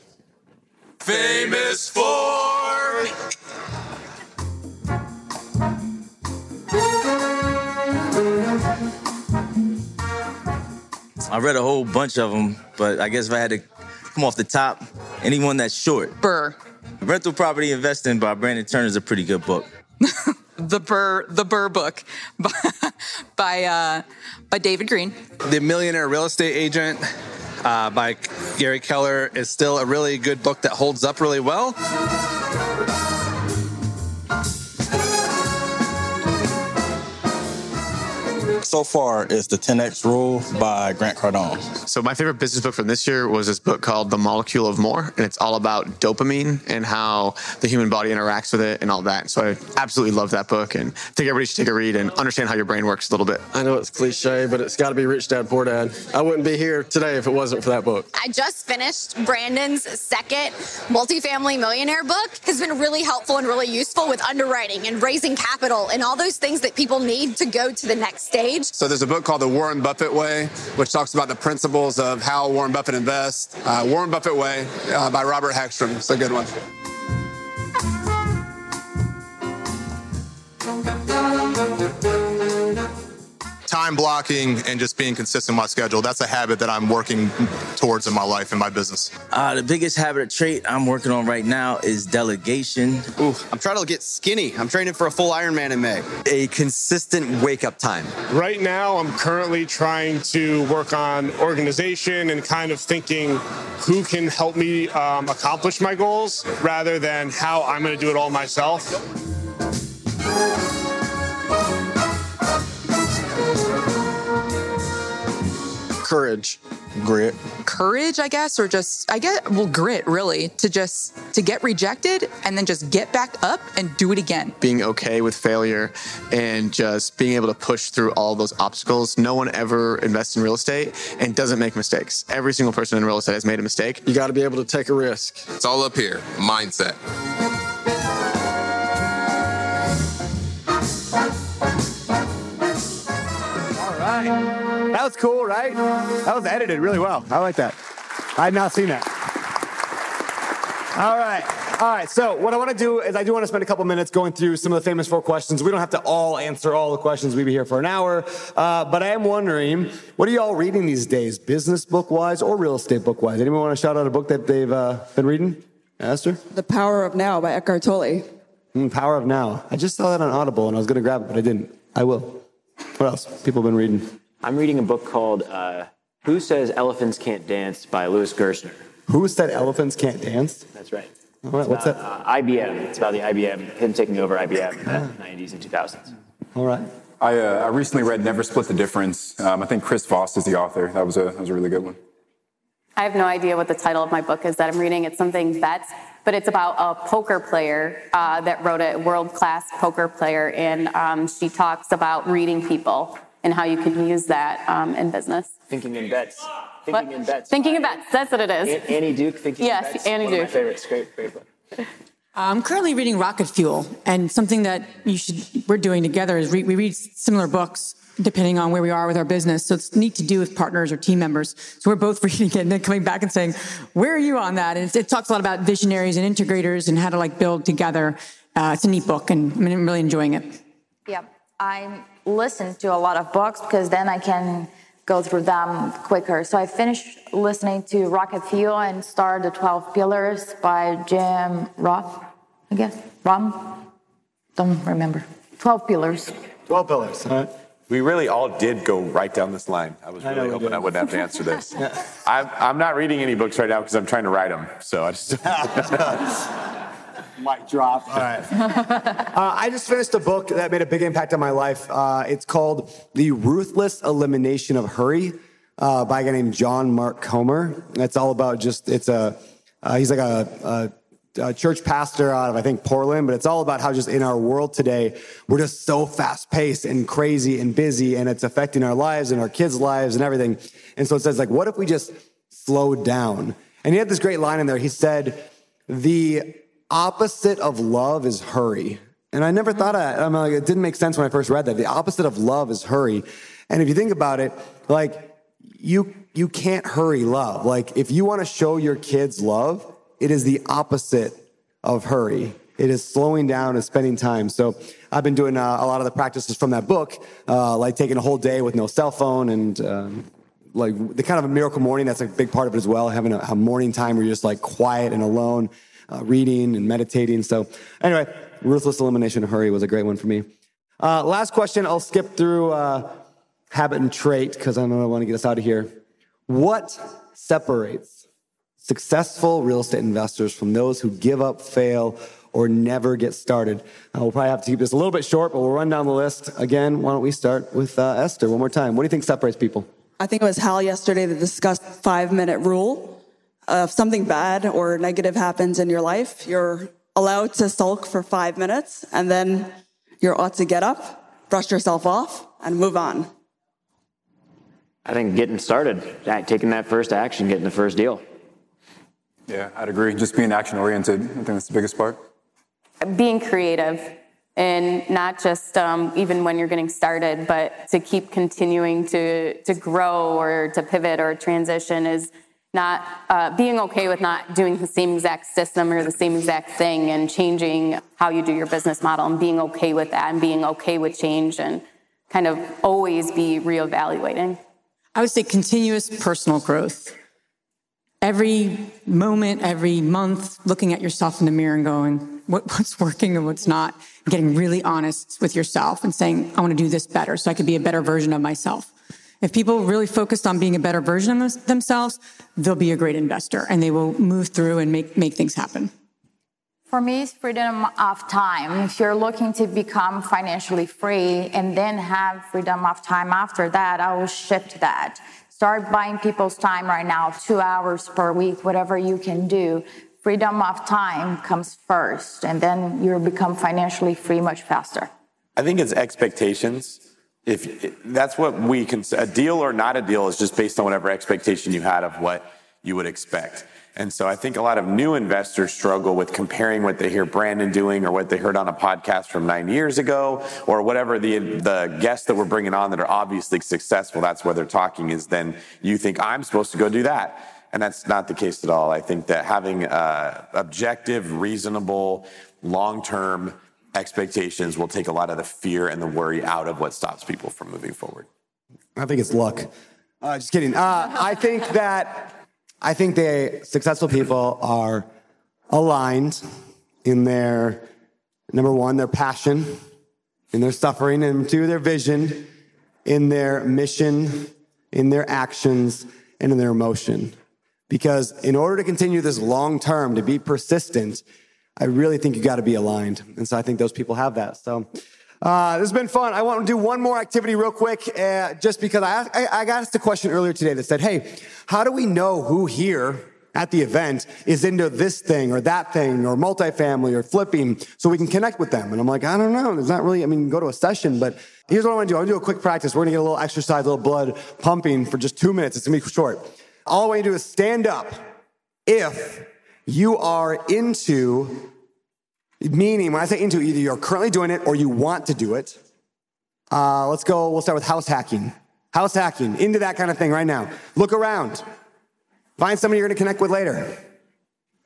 Famous Four. I read a whole bunch of them, but I guess if I had to come off the top, anyone that's short. BRRRR. Rental Property Investing by Brandon Turner is a pretty good book. The BRRRR, the BRRRR book by by, uh, by David Greene. The Millionaire Real Estate Agent uh, by Gary Keller is still a really good book that holds up really well. So far is the 10X Rule by Grant Cardone. So my favorite business book from this year was this book called The Molecule of More, and it's all about dopamine and how the human body interacts with it and all that. So I absolutely love that book, and I think everybody should take a read and understand how your brain works a little bit. I know it's cliche, but it's got to be Rich Dad Poor Dad. I wouldn't be here today if it wasn't for that book. I just finished Brandon's second multifamily millionaire book. Has been really helpful and really useful with underwriting and raising capital and all those things that people need to go to the next stage. So there's a book called The Warren Buffett Way, which talks about the principles of how Warren Buffett invests. Uh, Warren Buffett Way uh, by Robert Hagstrom. It's a good one. time blocking and just being consistent with my schedule. That's a habit that I'm working towards in my life and my business. Uh, the biggest habit or trait I'm working on right now is delegation. Ooh, I'm trying to get skinny. I'm training for a full Ironman in May. A consistent wake up time. Right now, I'm currently trying to work on organization and kind of thinking who can help me um, accomplish my goals rather than how I'm going to do it all myself. Courage, grit. Courage, I guess, or just I get well grit really to just to get rejected and then just get back up and do it again. Being okay with failure and just being able to push through all those obstacles. No one ever invests in real estate and doesn't make mistakes. Every single person in real estate has made a mistake. You got to be able to take a risk. It's all up here mindset. Was cool, right? That was edited really well. I like that. I had not seen that. All right. All right. So, what I want to do is, I do want to spend a couple minutes going through some of the famous four questions. We don't have to all answer all the questions. We'd be here for an hour. Uh, but I am wondering, what are y'all reading these days, business book wise or real estate book wise? Anyone want to shout out a book that they've uh, been reading? Esther? The Power of Now by Eckhart Tolle. Mm, Power of Now. I just saw that on Audible and I was going to grab it, but I didn't. I will. What else? People have been reading. I'm reading a book called uh, Who Says Elephants Can't Dance by Louis Gerstner. Who said elephants can't dance? That's right. All right. It's What's about, that? Uh, IBM. It's about the IBM, him taking over IBM in the 90s and 2000s. All right. I, uh, I recently read Never Split the Difference. Um, I think Chris Voss is the author. That was a, that was a really good one. I have no idea what the title of my book is that I'm reading. It's something bets, but it's about a poker player uh, that wrote it, world class poker player, and um, she talks about reading people and how you can use that um, in business. Thinking in bets. Thinking What? in bets. Thinking in bets. That's what it is. An- Annie Duke, Thinking Yes, in bets. Annie One of my Duke. favorites. Great, great book. I'm currently reading Rocket Fuel, and something that you should we're doing together is re- we read similar books depending on where we are with our business. So it's neat to do with partners or team members. So we're both reading it and then coming back and saying, "Where are you on that?" And it's, it talks a lot about visionaries and integrators and how to like build together. Uh, it's a neat book, and I'm really enjoying it. Yeah, I listen to a lot of books because then I can go through them quicker. So I finished listening to Rocket Fuel and started The 12 Pillars by Jim Roth, I guess. Rom? Don't remember. 12 Pillars. 12 Pillars. All right. We really all did go right down this line. I was really we hoping. I wouldn't have to answer this. I'm, I'm not reading any books right now because I'm trying to write them. So I just. Mic drop. All right. uh, I just finished a book that made a big impact on my life. Uh, it's called The Ruthless Elimination of Hurry uh, by a guy named John Mark Comer. It's all about just, it's a, uh, he's like a, a, a church pastor out of, I think, Portland, but it's all about how just in our world today, we're just so fast paced and crazy and busy, and it's affecting our lives and our kids' lives and everything. And so it says, like, what if we just slowed down? And he had this great line in there. He said, the opposite of love is hurry. And I never thought that. I'm like, it didn't make sense when I first read that. The opposite of love is hurry. And if you think about it, like you you can't hurry love. Like if you want to show your kids love, it is the opposite of hurry. It is slowing down and spending time. So I've been doing uh, a lot of the practices from that book, uh, like taking a whole day with no cell phone and um, like the kind of a miracle morning. That's a big part of it as well. Having a, a morning time where you're just like quiet and alone, uh, reading and meditating. So anyway, ruthless elimination hurry was a great one for me. Uh, last question. I'll skip through uh, habit and trait because I know I want to get us out of here. What separates successful real estate investors from those who give up, fail, or never get started? Uh, we'll probably have to keep this a little bit short, but we'll run down the list again. Why don't we start with uh, Esther one more time? What do you think separates people? I think it was Hal yesterday that discussed five minute rule. Uh, if something bad or negative happens in your life, you're allowed to sulk for five minutes and then you're ought to get up, brush yourself off, and move on. I think getting started, taking that first action, getting the first deal. Yeah, I'd agree. Just being action oriented. I think that's the biggest part. being creative and not just um, even when you're getting started, but to keep continuing to, to grow or to pivot or transition is not uh, being okay with not doing the same exact system or the same exact thing and changing how you do your business model and being okay with that and being okay with change and kind of always be reevaluating? I would say continuous personal growth. Every moment, every month, looking at yourself in the mirror and going, what, what's working and what's not, getting really honest with yourself and saying, I want to do this better so I could be a better version of myself. If people really focused on being a better version of themselves, they'll be a great investor and they will move through and make, make things happen. For me, it's freedom of time. If you're looking to become financially free and then have freedom of time after that, I will shift that. Start buying people's time right now, two hours per week, whatever you can do. Freedom of time comes first, and then you'll become financially free much faster. I think it's expectations. If that's what we can, a deal or not a deal is just based on whatever expectation you had of what you would expect. And so I think a lot of new investors struggle with comparing what they hear Brandon doing or what they heard on a podcast from nine years ago or whatever the, the guests that we're bringing on that are obviously successful. That's where they're talking is then you think I'm supposed to go do that. And that's not the case at all. I think that having uh, objective, reasonable, long-term expectations will take a lot of the fear and the worry out of what stops people from moving forward. I think it's luck. Uh, just kidding. Uh, I think that I think the successful people are aligned in their number one, their passion, in their suffering, and two, their vision, in their mission, in their actions, and in their emotion. Because in order to continue this long term, to be persistent, I really think you got to be aligned. And so I think those people have that. So uh, this has been fun. I want to do one more activity real quick, uh, just because I, I, I got asked a question earlier today that said, hey, how do we know who here at the event is into this thing or that thing or multifamily or flipping so we can connect with them? And I'm like, I don't know. There's not really, I mean, go to a session, but here's what I want to do. I want to do a quick practice. We're going to get a little exercise, a little blood pumping for just two minutes. It's to be short. All I want you to do is stand up if you are into Meaning, when I say into, either you're currently doing it or you want to do it. Uh, let's go, we'll start with house hacking. House hacking, into that kind of thing right now. Look around. Find somebody you're gonna connect with later.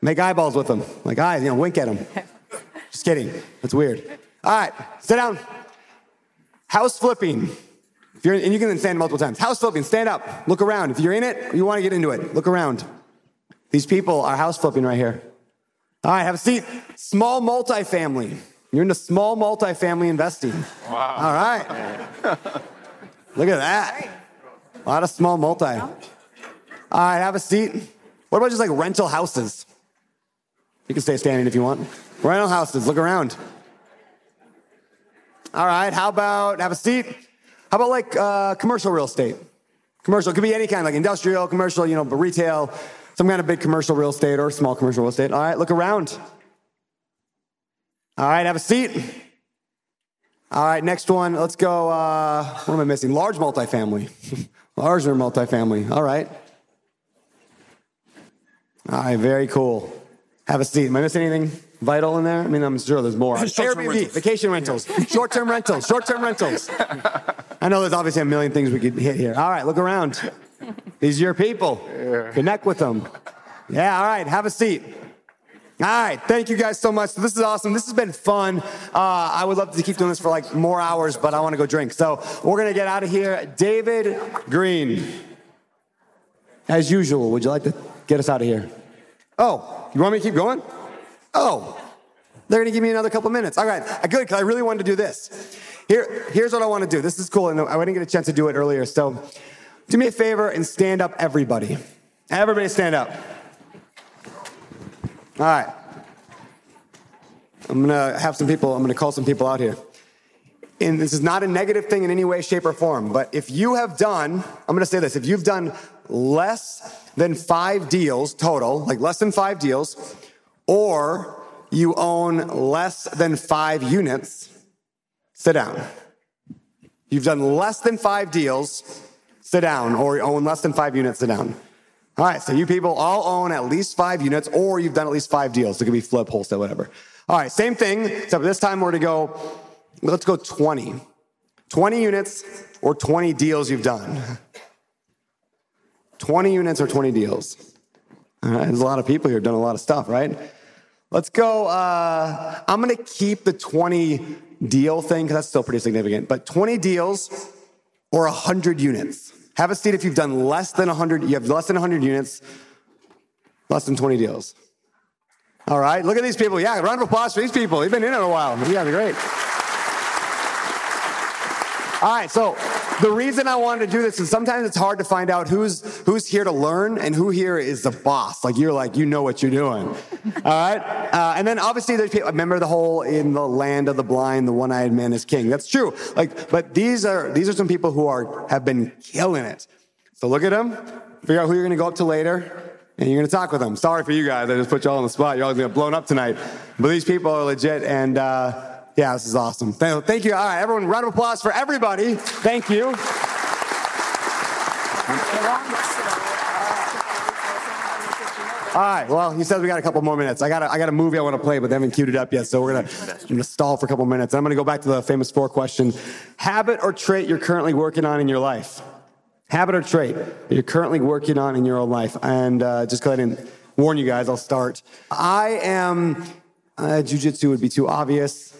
Make eyeballs with them. Like eyes, you know, wink at them. Just kidding. That's weird. All right, sit down. House flipping. If you're, and you can stand multiple times. House flipping, stand up, look around. If you're in it, you wanna get into it, look around. These people are house flipping right here. All right, have a seat. Small multifamily. You're into small multifamily investing. Wow. All right. Look at that. A lot of small multi. All right, have a seat. What about just like rental houses? You can stay standing if you want. Rental houses, look around. All right, how about have a seat? How about like uh, commercial real estate? Commercial, it could be any kind, like industrial, commercial, you know, but retail some kind of big commercial real estate or small commercial real estate. All right, look around. All right, have a seat. All right, next one. Let's go. Uh, what am I missing? Large multifamily. Larger multifamily. All right. All right, very cool. Have a seat. Am I missing anything vital in there? I mean, I'm sure there's more. Airbnb, rentals. vacation rentals, short term rentals, short term rentals. I know there's obviously a million things we could hit here. All right, look around. These are your people. Connect with them. Yeah, all right, have a seat. All right, thank you guys so much. This is awesome. This has been fun. Uh, I would love to keep doing this for like more hours, but I want to go drink. So we're going to get out of here. David Greene, as usual, would you like to get us out of here? Oh, you want me to keep going? Oh, they're going to give me another couple minutes. All right, good, because I really wanted to do this. Here, here's what I want to do. This is cool, and I didn't get a chance to do it earlier. So do me a favor and stand up, everybody. Everybody stand up. All right. I'm gonna have some people, I'm gonna call some people out here. And this is not a negative thing in any way, shape, or form, but if you have done, I'm gonna say this, if you've done less than five deals total, like less than five deals, or you own less than five units, sit down. You've done less than five deals, sit down, or own less than five units, sit down. All right, so you people all own at least five units, or you've done at least five deals. It could be flip, wholesale, whatever. All right, same thing, except this time we're to go, let's go 20. 20 units or 20 deals you've done. 20 units or 20 deals. All right, there's a lot of people here who've done a lot of stuff, right? Let's go. Uh, I'm going to keep the 20 deal thing, because that's still pretty significant, but 20 deals or 100 units. Have a seat if you've done less than 100, you have less than 100 units, less than 20 deals. All right, look at these people. Yeah, round of applause for these people. They've been in it a while. Yeah, they're great. All right, so the reason I wanted to do this is sometimes it's hard to find out who's who's here to learn and who here is the boss. Like you're like you know what you're doing. All right, uh, and then obviously there's people. Remember the whole in the land of the blind, the one-eyed man is king. That's true. Like, but these are these are some people who are have been killing it. So look at them. Figure out who you're going to go up to later. And you're going to talk with them. Sorry for you guys. I just put you all on the spot. You're all going to get blown up tonight. But these people are legit. And uh, yeah, this is awesome. Thank, you. All right, everyone, round of applause for everybody. Thank you. All right. Well, he says we got a couple more minutes. I got a, I got a movie I want to play, but they haven't queued it up yet. So we're gonna, I'm gonna stall for a couple minutes. I'm gonna go back to the famous four question: habit or trait you're currently working on in your life. Habit or trait you're currently working on in your own life. And uh, just go ahead and warn you guys. I'll start. I am. Uh, jiu-jitsu would be too obvious.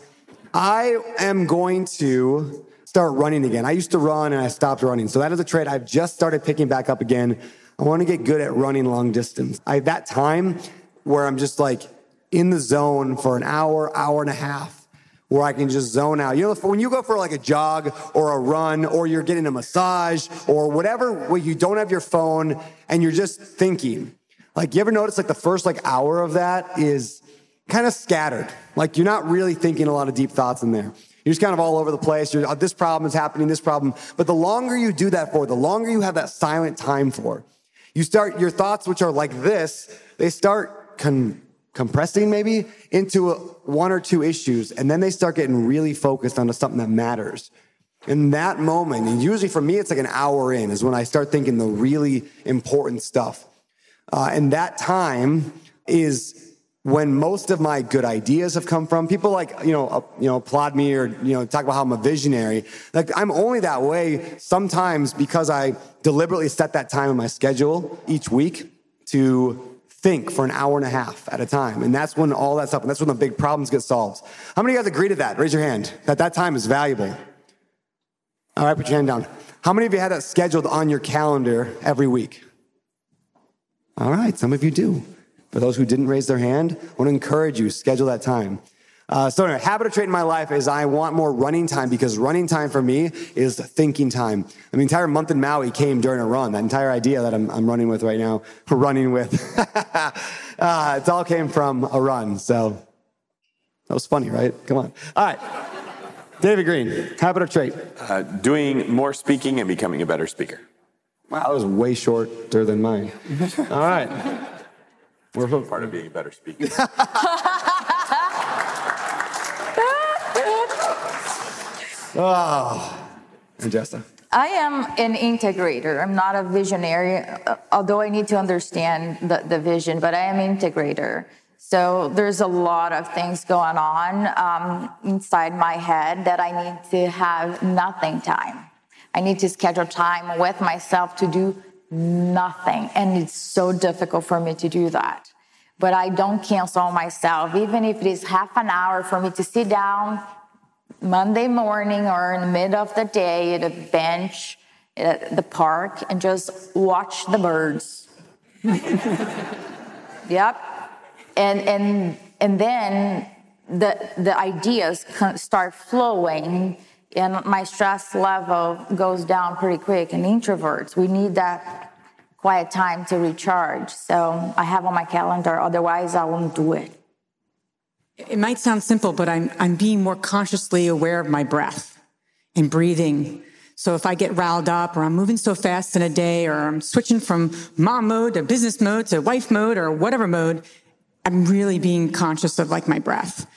I am going to start running again. I used to run and I stopped running. So that is a trait I've just started picking back up again. I want to get good at running long distance. I that time where I'm just like in the zone for an hour, hour and a half, where I can just zone out. You know, when you go for like a jog or a run, or you're getting a massage or whatever, where you don't have your phone and you're just thinking. Like, you ever notice like the first like hour of that is kind of scattered. Like you're not really thinking a lot of deep thoughts in there. You're just kind of all over the place. You're, oh, this problem is happening, this problem. But the longer you do that for, the longer you have that silent time for, you start your thoughts, which are like this, they start con- compressing maybe into a, one or two issues, and then they start getting really focused onto something that matters. In that moment, and usually for me, it's like an hour in, is when I start thinking the really important stuff. Uh, and that time is when most of my good ideas have come from. People like, you know, uh, you know, applaud me or, you know, talk about how I'm a visionary. Like I'm only that way sometimes because I deliberately set that time in my schedule each week to think for an hour and a half at a time. And that's when all that stuff, and that's when the big problems get solved. How many of you guys agree to that? Raise your hand. That that time is valuable. All right, put your hand down. How many of you had that scheduled on your calendar every week? All right, some of you do. For those who didn't raise their hand, I want to encourage you, schedule that time. Uh, so, anyway, habit or trait in my life is I want more running time because running time for me is thinking time. I mean, the entire month in Maui came during a run. That entire idea that I'm, I'm running with right now, for running with, uh, it all came from a run. So, that was funny, right? Come on. All right. David Greene, habit or trait? Uh, doing more speaking and becoming a better speaker. Wow, that was way shorter than mine. All right. We're both part of being a better speaker. oh, and Jessa. I am an integrator. I'm not a visionary, uh, although I need to understand the, the vision, but I am an integrator. So there's a lot of things going on um, inside my head that I need to have nothing time. I need to schedule time with myself to do nothing. And it's so difficult for me to do that. But I don't cancel myself, even if it is half an hour for me to sit down Monday morning or in the middle of the day at a bench at the park and just watch the birds. yep. And, and, and then the, the ideas start flowing and my stress level goes down pretty quick. And introverts, we need that quiet time to recharge. So I have on my calendar, otherwise, I won't do it. It might sound simple, but I'm, I'm being more consciously aware of my breath and breathing. So if I get riled up or I'm moving so fast in a day or I'm switching from mom mode to business mode to wife mode or whatever mode, I'm really being conscious of like my breath,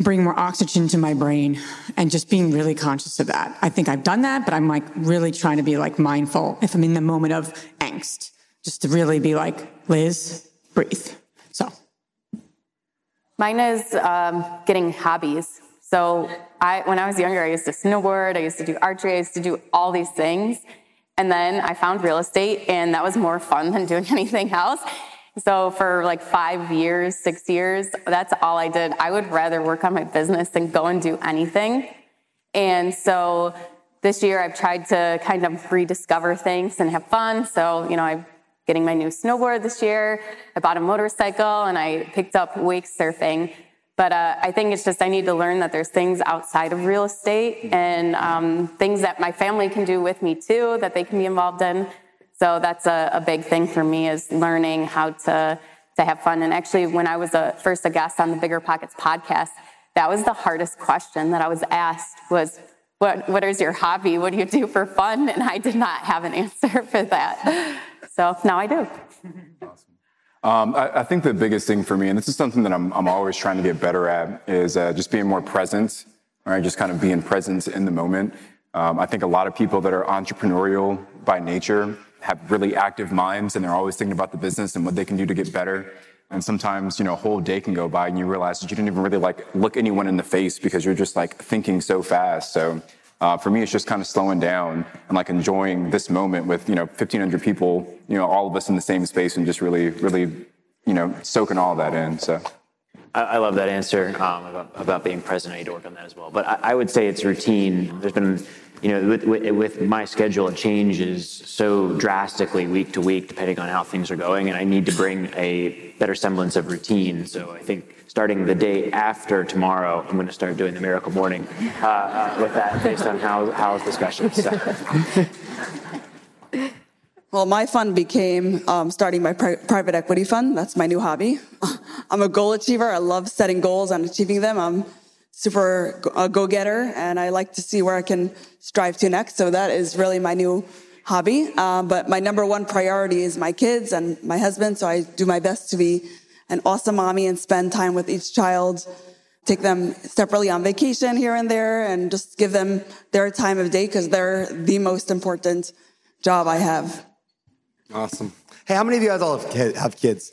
bring more oxygen to my brain and just being really conscious of that. I think I've done that, but I'm like really trying to be like mindful if I'm in the moment of angst, just to really be like, Liz, breathe. So. Mine is um, getting hobbies. So I, when I was younger, I used to snowboard, I used to do archery, I used to do all these things. And then I found real estate, and that was more fun than doing anything else. So for like five years, six years, that's all I did. I would rather work on my business than go and do anything. And so this year I've tried to kind of rediscover things and have fun. So, you know, I'm getting my new snowboard this year. I bought a motorcycle and I picked up wake surfing. But uh, I think it's just I need to learn that there's things outside of real estate and um, things that my family can do with me too that they can be involved in. So that's a, a big thing for me is learning how to to have fun. And actually, when I was a, first a guest on the Bigger Pockets podcast, that was the hardest question that I was asked was, what, what is your hobby? What do you do for fun? And I did not have an answer for that. So now I do. Um, I, I, think the biggest thing for me, and this is something that I'm, I'm always trying to get better at, is uh, just being more present, right? Just kind of being present in the moment. Um, I think a lot of people that are entrepreneurial by nature have really active minds and they're always thinking about the business and what they can do to get better. And sometimes, you know, a whole day can go by and you realize that you didn't even really like look anyone in the face because you're just like thinking so fast. So uh, for me, it's just kind of slowing down and like enjoying this moment with, you know, 1500 people, you know, all of us in the same space and just really, really, you know, soaking all that in. So. I, love that answer um, about, about, being present. I need to work on that as well. But I, I would say it's routine. There's been you know, with, with, with, my schedule, it changes so drastically week to week, depending on how things are going, and I need to bring a better semblance of routine. So I think starting the day after tomorrow, I'm going to start doing the miracle morning uh, uh, with that, based on how Hal's discussion. So. Well, my fund became um, starting my pri- private equity fund. That's my new hobby. I'm a goal achiever. I love setting goals and achieving them. I'm super a go-getter and I like to see where I can strive to next. So that is really my new hobby. Uh, but my number one priority is my kids and my husband. So I do my best to be an awesome mommy and spend time with each child, take them separately on vacation here and there and just give them their time of day because they're the most important job I have. Awesome. Hey, how many of you guys all have kids?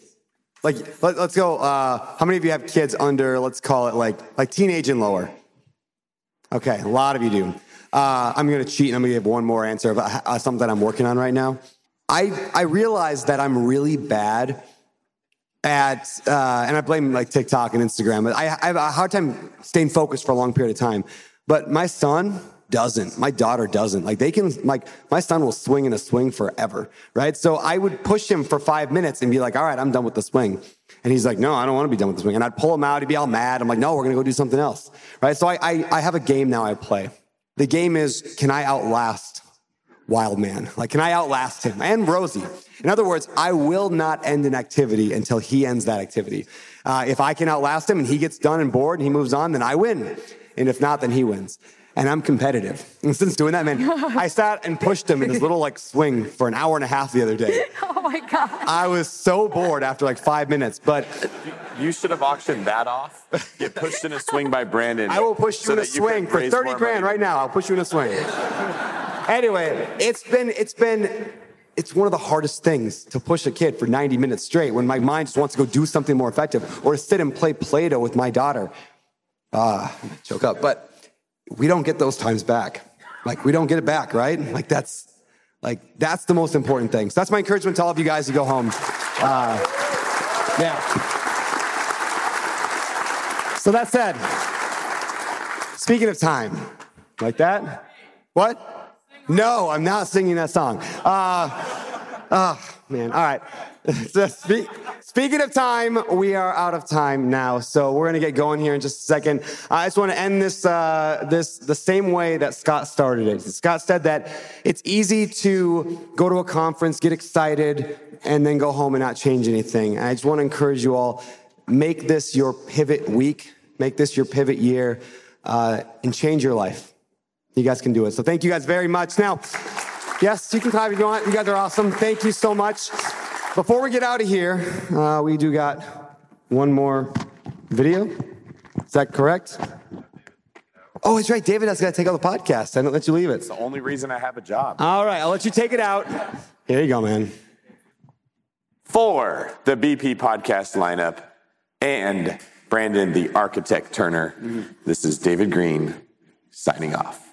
Like, let, us go. Uh, how many of you have kids under, let's call it like, like teenage and lower? Okay, a lot of you do. Uh, I'm going to cheat and I'm going to give one more answer about uh, something that I'm working on right now. I, I realize that I'm really bad at, uh, and I blame like TikTok and Instagram, but I, I have a hard time staying focused for a long period of time. But my son, doesn't. My daughter doesn't. Like they can, like my son will swing in a swing forever, right? So I would push him for five minutes and be like, all right, I'm done with the swing. And he's like, no, I don't want to be done with the swing. And I'd pull him out. He'd be all mad. I'm like, no, we're going to go do something else, right? So I, I, I have a game now I play. The game is, can I outlast Wild Man? Like, can I outlast him and Rosie? In other words, I will not end an activity until he ends that activity. Uh, if I can outlast him and he gets done and bored and he moves on, then I win. And if not, then he wins and I'm competitive. And since doing that, man, I sat and pushed him in his little like swing for an hour and a half the other day. Oh my god! I was so bored after like five minutes, but you should have auctioned that off. Get pushed in a swing by Brandon. I will push you so in a swing for thirty grand money. right now. I'll push you in a swing. anyway, it's been it's been it's one of the hardest things to push a kid for 90 minutes straight when my mind just wants to go do something more effective or to sit and play Play-Doh with my daughter. Ah, uh, choke up. But we don't get those times back. Like we don't get it back, right? Like that's like that's the most important thing. So that's my encouragement to all of you guys to go home. Uh, yeah. So that said, speaking of time, like that, what? No, I'm not singing that song. Uh, oh man, all right. so speak, speaking of time, we are out of time now, so we're gonna get going here in just a second. I just want to end this uh, this the same way that Scott started it. Scott said that it's easy to go to a conference, get excited, and then go home and not change anything. I just want to encourage you all: make this your pivot week, make this your pivot year, uh, and change your life. You guys can do it. So thank you guys very much. Now, yes, you can clap if you want. You guys are awesome. Thank you so much. Before we get out of here, uh, we do got one more video. Is that correct? Oh, it's right. David has got to take out the podcast. I don't let you leave it. It's the only reason I have a job. All right, I'll let you take it out. Here you go, man. For the BP podcast lineup and Brandon, the architect Turner, this is David Greene signing off.